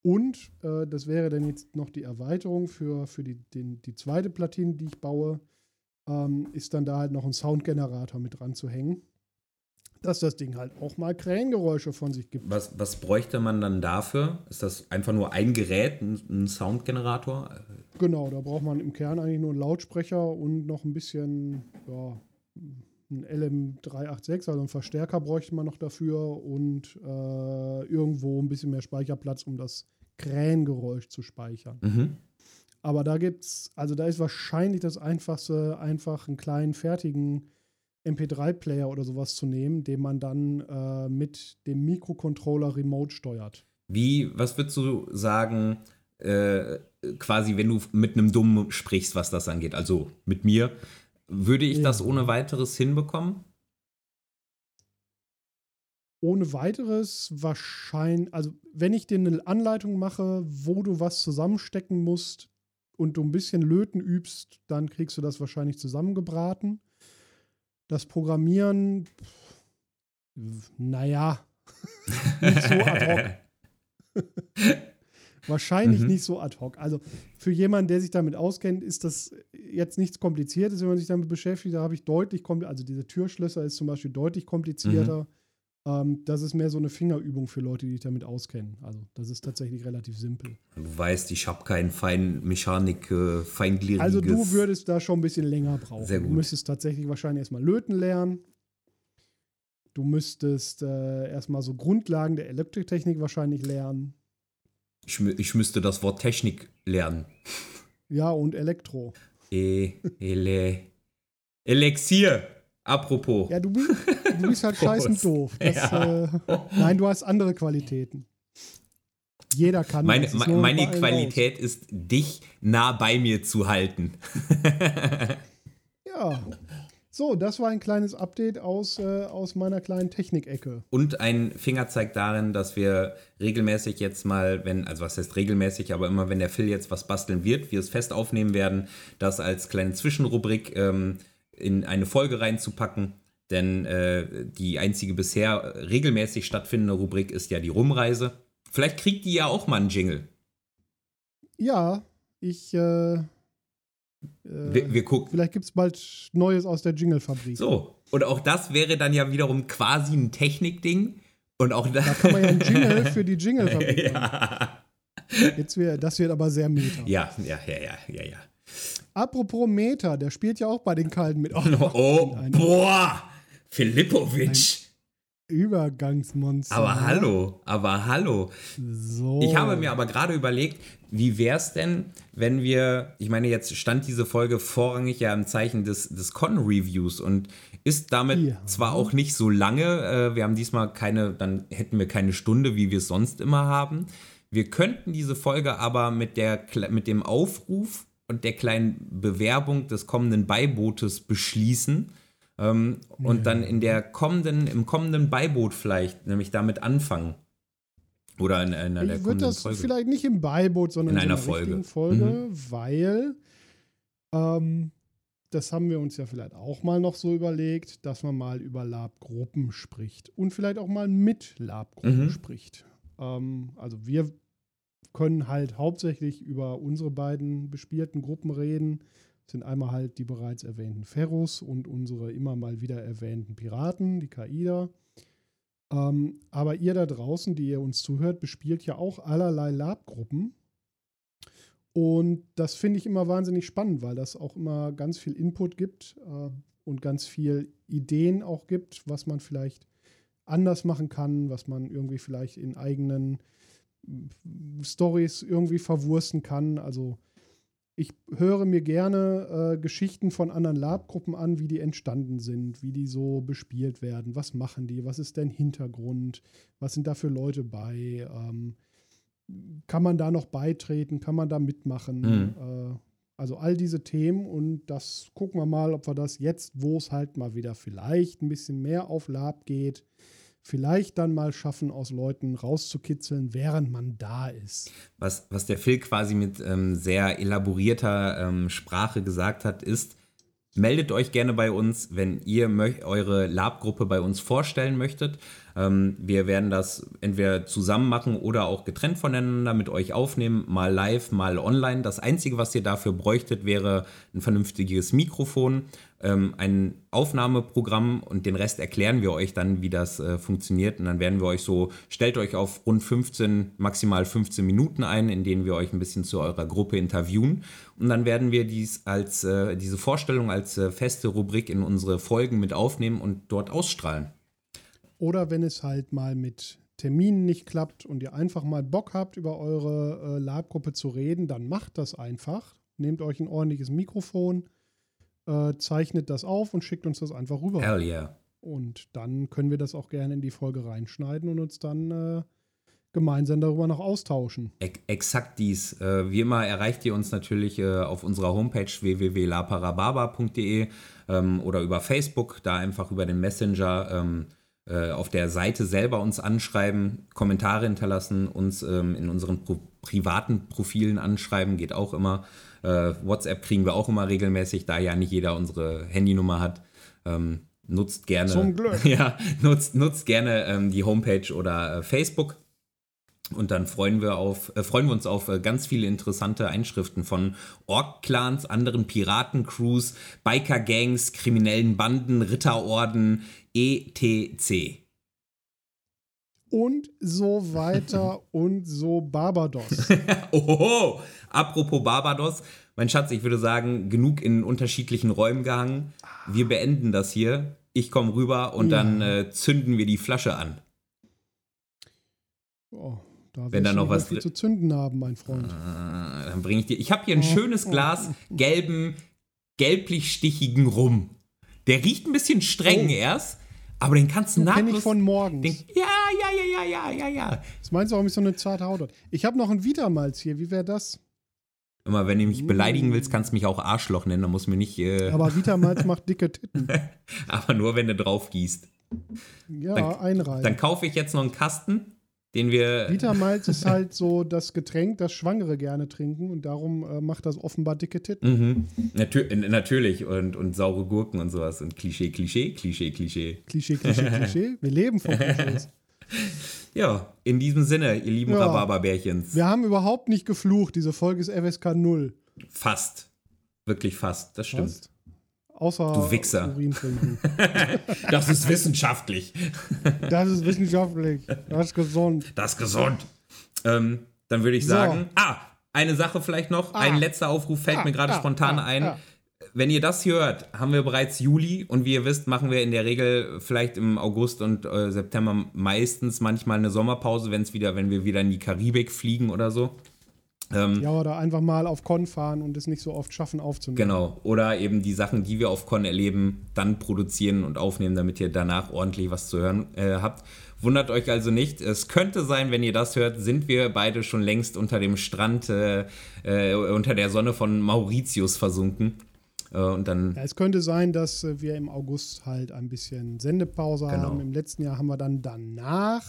Und äh, das wäre dann jetzt noch die Erweiterung für, für die, den, die zweite Platine, die ich baue, ähm, ist dann da halt noch ein Soundgenerator mit dran zu hängen, dass das Ding halt auch mal Krähengeräusche von sich gibt. Was, was bräuchte man dann dafür? Ist das einfach nur ein Gerät, ein, ein Soundgenerator? Genau, da braucht man im Kern eigentlich nur einen Lautsprecher und noch ein bisschen, ja, ein LM386, also einen Verstärker bräuchte man noch dafür und äh, irgendwo ein bisschen mehr Speicherplatz, um das Krähengeräusch zu speichern. Mhm. Aber da gibt's, also da ist wahrscheinlich das einfachste, einfach einen kleinen fertigen MP3-Player oder sowas zu nehmen, den man dann äh, mit dem Mikrocontroller remote steuert. Wie, was würdest du sagen, äh, quasi, wenn du mit einem Dummen sprichst, was das angeht? Also mit mir, würde ich Ja. das ohne weiteres hinbekommen? Ohne weiteres wahrscheinlich, also wenn ich dir eine Anleitung mache, wo du was zusammenstecken musst und du ein bisschen löten übst, dann kriegst du das wahrscheinlich zusammengebraten. Das Programmieren, pff, naja, nicht so ad hoc. Wahrscheinlich Mhm. nicht so ad hoc. Also für jemanden, der sich damit auskennt, ist das jetzt nichts Kompliziertes, wenn man sich damit beschäftigt. Da habe ich deutlich, kompl- also diese Türschlösser ist zum Beispiel deutlich komplizierter. Ähm, das ist mehr so eine Fingerübung für Leute, die sich damit auskennen. Also das ist tatsächlich relativ simpel. Du weißt, ich habe kein Feinmechanik, äh, feingliedriges. Also du würdest da schon ein bisschen länger brauchen. Sehr Du gut. müsstest tatsächlich wahrscheinlich erstmal löten lernen. Du müsstest äh, erstmal so Grundlagen der Elektrotechnik wahrscheinlich lernen. Ich, ich müsste das Wort Technik lernen. Ja, und Elektro. E, ele, Elixier. Apropos. Ja, du, bi- du bist halt scheißend doof. Das, Ja. äh, nein, du hast andere Qualitäten. Jeder kann Meine, meine Qualität ist, dich nah bei mir zu halten. raus. Ja. So, das war ein kleines Update aus, äh, aus meiner kleinen Technikecke. Und ein Fingerzeig darin, dass wir regelmäßig jetzt mal, wenn, also was heißt regelmäßig, aber immer wenn der Phil jetzt was basteln wird, wir es fest aufnehmen werden, das als kleine Zwischenrubrik ähm, in eine Folge reinzupacken. Denn äh, die einzige bisher regelmäßig stattfindende Rubrik ist ja die Rumreise. Vielleicht kriegt die ja auch mal einen Jingle. Ja, ich. Äh, Wir, wir gucken. vielleicht gibt es bald Neues aus der Jingle-Fabrik. So. Und auch das wäre dann ja wiederum quasi ein Technikding. Und auch da. Da kann man ja einen Jingle für die Jingle-Fabrik machen. ja. Jetzt wird, das wird aber sehr meta. ja, ja, ja, ja, ja, ja. Apropos Meta, der spielt ja auch bei den Kalten mit. Oh, Oh, boah! Filipovic! Übergangsmonster. Aber hallo, aber hallo. So. Ich habe mir aber gerade überlegt, wie wäre es denn, wenn wir, ich meine, jetzt stand diese Folge vorrangig ja im Zeichen des, des Con-Reviews und ist damit Ja. zwar auch nicht so lange, äh, wir haben diesmal keine, dann hätten wir keine Stunde, wie wir es sonst immer haben. Wir könnten diese Folge aber mit, der, mit dem Aufruf und der kleinen Bewerbung des kommenden Beibootes beschließen. Ähm, und dann in der kommenden, im kommenden Beiboot vielleicht, nämlich damit anfangen. Oder in, einer der Ich würde kommenden das Folge. vielleicht nicht im Beiboot, sondern In so einer einer Folge. Mhm. Folge, weil ähm, das haben wir uns ja vielleicht auch mal noch so überlegt, dass man mal über Labgruppen spricht und vielleicht auch mal mit Labgruppen Mhm. spricht. Ähm, also wir können halt hauptsächlich über unsere beiden bespielten Gruppen reden. Sind einmal halt die bereits erwähnten Ferros und unsere immer mal wieder erwähnten Piraten, die Kaida. Ähm, aber ihr da draußen, die ihr uns zuhört, bespielt ja auch allerlei Lab-Gruppen. Und das finde ich immer wahnsinnig spannend, weil das auch immer ganz viel Input gibt äh, und ganz viel Ideen auch gibt, was man vielleicht anders machen kann, was man irgendwie vielleicht in eigenen Stories irgendwie verwursten kann. Also ich höre mir gerne äh, Geschichten von anderen Lab-Gruppen an, wie die entstanden sind, wie die so bespielt werden, was machen die, was ist deren Hintergrund, was sind da für Leute bei, ähm, kann man da noch beitreten, kann man da mitmachen, Mhm. äh, also all diese Themen und das gucken wir mal, ob wir das jetzt, wo es halt mal wieder vielleicht ein bisschen mehr auf Lab geht, vielleicht dann mal schaffen, aus Leuten rauszukitzeln, während man da ist. was, was der Phil quasi mit ähm, sehr elaborierter ähm, Sprache gesagt hat, ist, meldet euch gerne bei uns, wenn ihr eure Lab-Gruppe bei uns vorstellen möchtet. Ähm, wir werden das entweder zusammen machen oder auch getrennt voneinander mit euch aufnehmen, mal live, mal online. Das Einzige, was ihr dafür bräuchtet, wäre ein vernünftiges Mikrofon, ähm, ein Aufnahmeprogramm und den Rest erklären wir euch dann, wie das äh, funktioniert. Und dann werden wir euch so, stellt euch auf rund 15, maximal 15 Minuten ein, in denen wir euch ein bisschen zu eurer Gruppe interviewen. Und dann werden wir dies als, äh, diese Vorstellung als äh, feste Rubrik in unsere Folgen mit aufnehmen und dort ausstrahlen. Oder wenn es halt mal mit Terminen nicht klappt und ihr einfach mal Bock habt, über eure äh, Lab-Gruppe zu reden, dann macht das einfach. Nehmt euch ein ordentliches Mikrofon, äh, zeichnet das auf und schickt uns das einfach rüber. Hell yeah. Und dann können wir das auch gerne in die Folge reinschneiden und uns dann äh, gemeinsam darüber noch austauschen. Ex exakt dies. Äh, wie immer erreicht ihr uns natürlich äh, auf unserer Homepage www.laparababa.de ähm, oder über Facebook, da einfach über den Messenger ähm, äh, auf der Seite selber uns anschreiben, Kommentare hinterlassen, uns ähm, in unseren pro privaten Profilen anschreiben, geht auch immer. Äh, WhatsApp kriegen wir auch immer regelmäßig, da ja nicht jeder unsere Handynummer hat. Ähm, nutzt gerne. Zum Glück. Ja, nutzt, nutzt gerne ähm, die Homepage oder äh, Facebook. Und dann freuen wir, auf, äh, freuen wir uns auf äh, ganz viele interessante Einschriften von Ork-Clans, anderen Piratencrews, Biker-Gangs, kriminellen Banden, Ritterorden, etc. Und so weiter und so Barbados. Oho, apropos Barbados, mein Schatz, ich würde sagen, genug in unterschiedlichen Räumen gehangen. Wir beenden das hier. Ich komme rüber und Ja. dann äh, zünden wir die Flasche an. Oh, da Wenn da noch was drin- zu zünden haben, mein Freund. Äh, Dann bringe ich dir. Ich habe hier ein schönes Glas gelben, gelblich-stichigen Rum. Der riecht ein bisschen streng Oh. erst, aber den kannst du Kenn nahtlos. ich von morgens. den, ja, ja, ja, ja, ja, ja, ja. Das meinst du, warum ich so eine zarte Haut habe? Ich habe noch ein Vitamalz hier. Wie wäre das? Immer wenn du mich beleidigen willst, kannst du mich auch Arschloch nennen. Da muss mir nicht. Äh, aber, Aber Vitamalz macht dicke Titten. nur wenn du drauf gießt. Ja, Dann- einreihen. Dann kaufe ich jetzt noch einen Kasten, den wir. Vitamalz ist halt so das Getränk, das Schwangere gerne trinken und darum äh, macht das offenbar dicke Titten. Mhm. Natür natürlich und, und saure Gurken und sowas und Klischee, Klischee, Klischee, Klischee. Klischee, Klischee, Klischee. Wir leben von Klischees. Ja, in diesem Sinne, ihr lieben Ja. Rhabarberbärchens. Wir haben überhaupt nicht geflucht. Diese Folge ist FSK 0. Fast. Wirklich fast, das stimmt. Fast. Außer Du Wichser. Das ist wissenschaftlich. Das ist wissenschaftlich. Das ist gesund. Das ist gesund. Ähm, dann würde ich So. sagen, ah, eine Sache vielleicht noch. Ah. Ein letzter Aufruf fällt Ah, mir gerade ah, spontan ah, ein. ah. Wenn ihr das hört, haben wir bereits Juli und wie ihr wisst, machen wir in der Regel vielleicht im August und äh, September meistens manchmal eine Sommerpause, wenn es wieder, wenn wir wieder in die Karibik fliegen oder so. Ähm, Ja, oder einfach mal auf Con fahren und es nicht so oft schaffen aufzunehmen. Genau. Oder eben die Sachen, die wir auf Con erleben, dann produzieren und aufnehmen, damit ihr danach ordentlich was zu hören äh, habt. Wundert euch also nicht. Es könnte sein, wenn ihr das hört, sind wir beide schon längst unter dem Strand, äh, äh, unter der Sonne von Mauritius versunken. Äh, und dann, Ja, es könnte sein, dass äh, wir im August halt ein bisschen Sendepause Genau. haben. Im letzten Jahr haben wir dann danach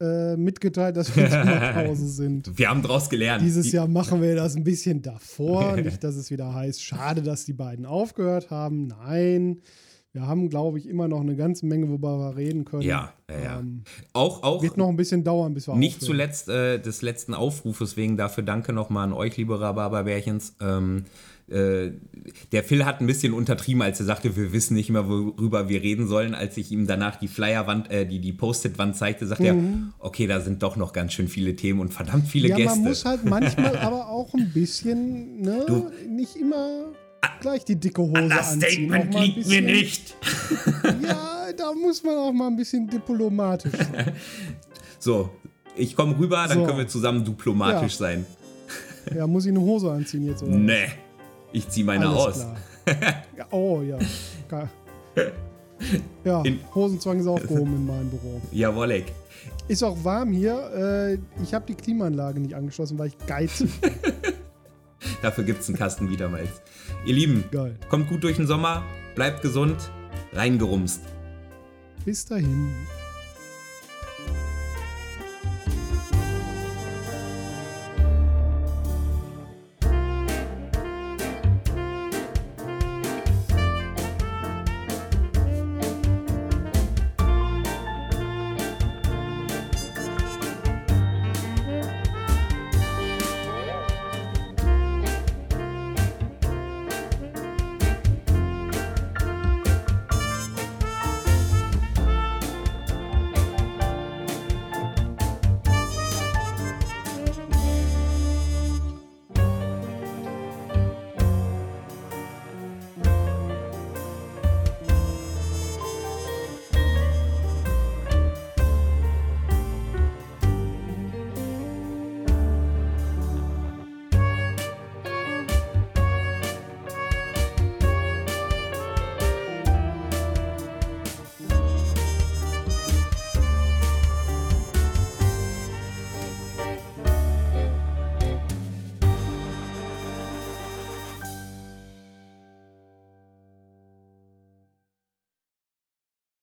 äh, mitgeteilt, dass wir in Sommerpause sind. wir haben draus gelernt. Dieses Die- Jahr machen wir das ein bisschen davor. Nicht, dass es wieder heißt, schade, dass die beiden aufgehört haben. Nein, wir haben, glaube ich, immer noch eine ganze Menge, worüber wir reden können. Ja, ja, ja. Ähm, Auch, auch wird noch ein bisschen dauern, bis wir Nicht aufhören. zuletzt äh, des letzten Aufrufes, wegen dafür danke nochmal an euch, liebe Rhabarberbärchens. Ähm, äh, der Phil hat ein bisschen untertrieben, als er sagte, wir wissen nicht mehr, worüber wir reden sollen. Als ich ihm danach die Flyerwand, äh, die, die Post-it-Wand zeigte, sagte er, okay, da sind doch noch ganz schön viele Themen und verdammt viele Mhm. Ja, Gäste. man muss halt manchmal aber auch ein bisschen, ne, Du- nicht immer gleich die dicke Hose das anziehen. Statement mal ein liegt mir nicht. Ja, da muss man auch mal ein bisschen diplomatisch sein. So, ich komme rüber, dann So. können wir zusammen diplomatisch Ja. sein. Ja, muss ich eine Hose anziehen jetzt, oder? Nee, ich zieh meine Alles aus. ja, oh, ja. Ge- Ja, In- Hosenzwang ist aufgehoben in meinem Büro. Jawollek. Ist auch warm hier. Äh, ich habe die Klimaanlage nicht angeschlossen, weil ich geizig bin. Dafür gibt's einen Kasten Wiedermalz. Ihr Lieben, Geil. kommt gut durch den Sommer, bleibt gesund, reingerumst. Bis dahin.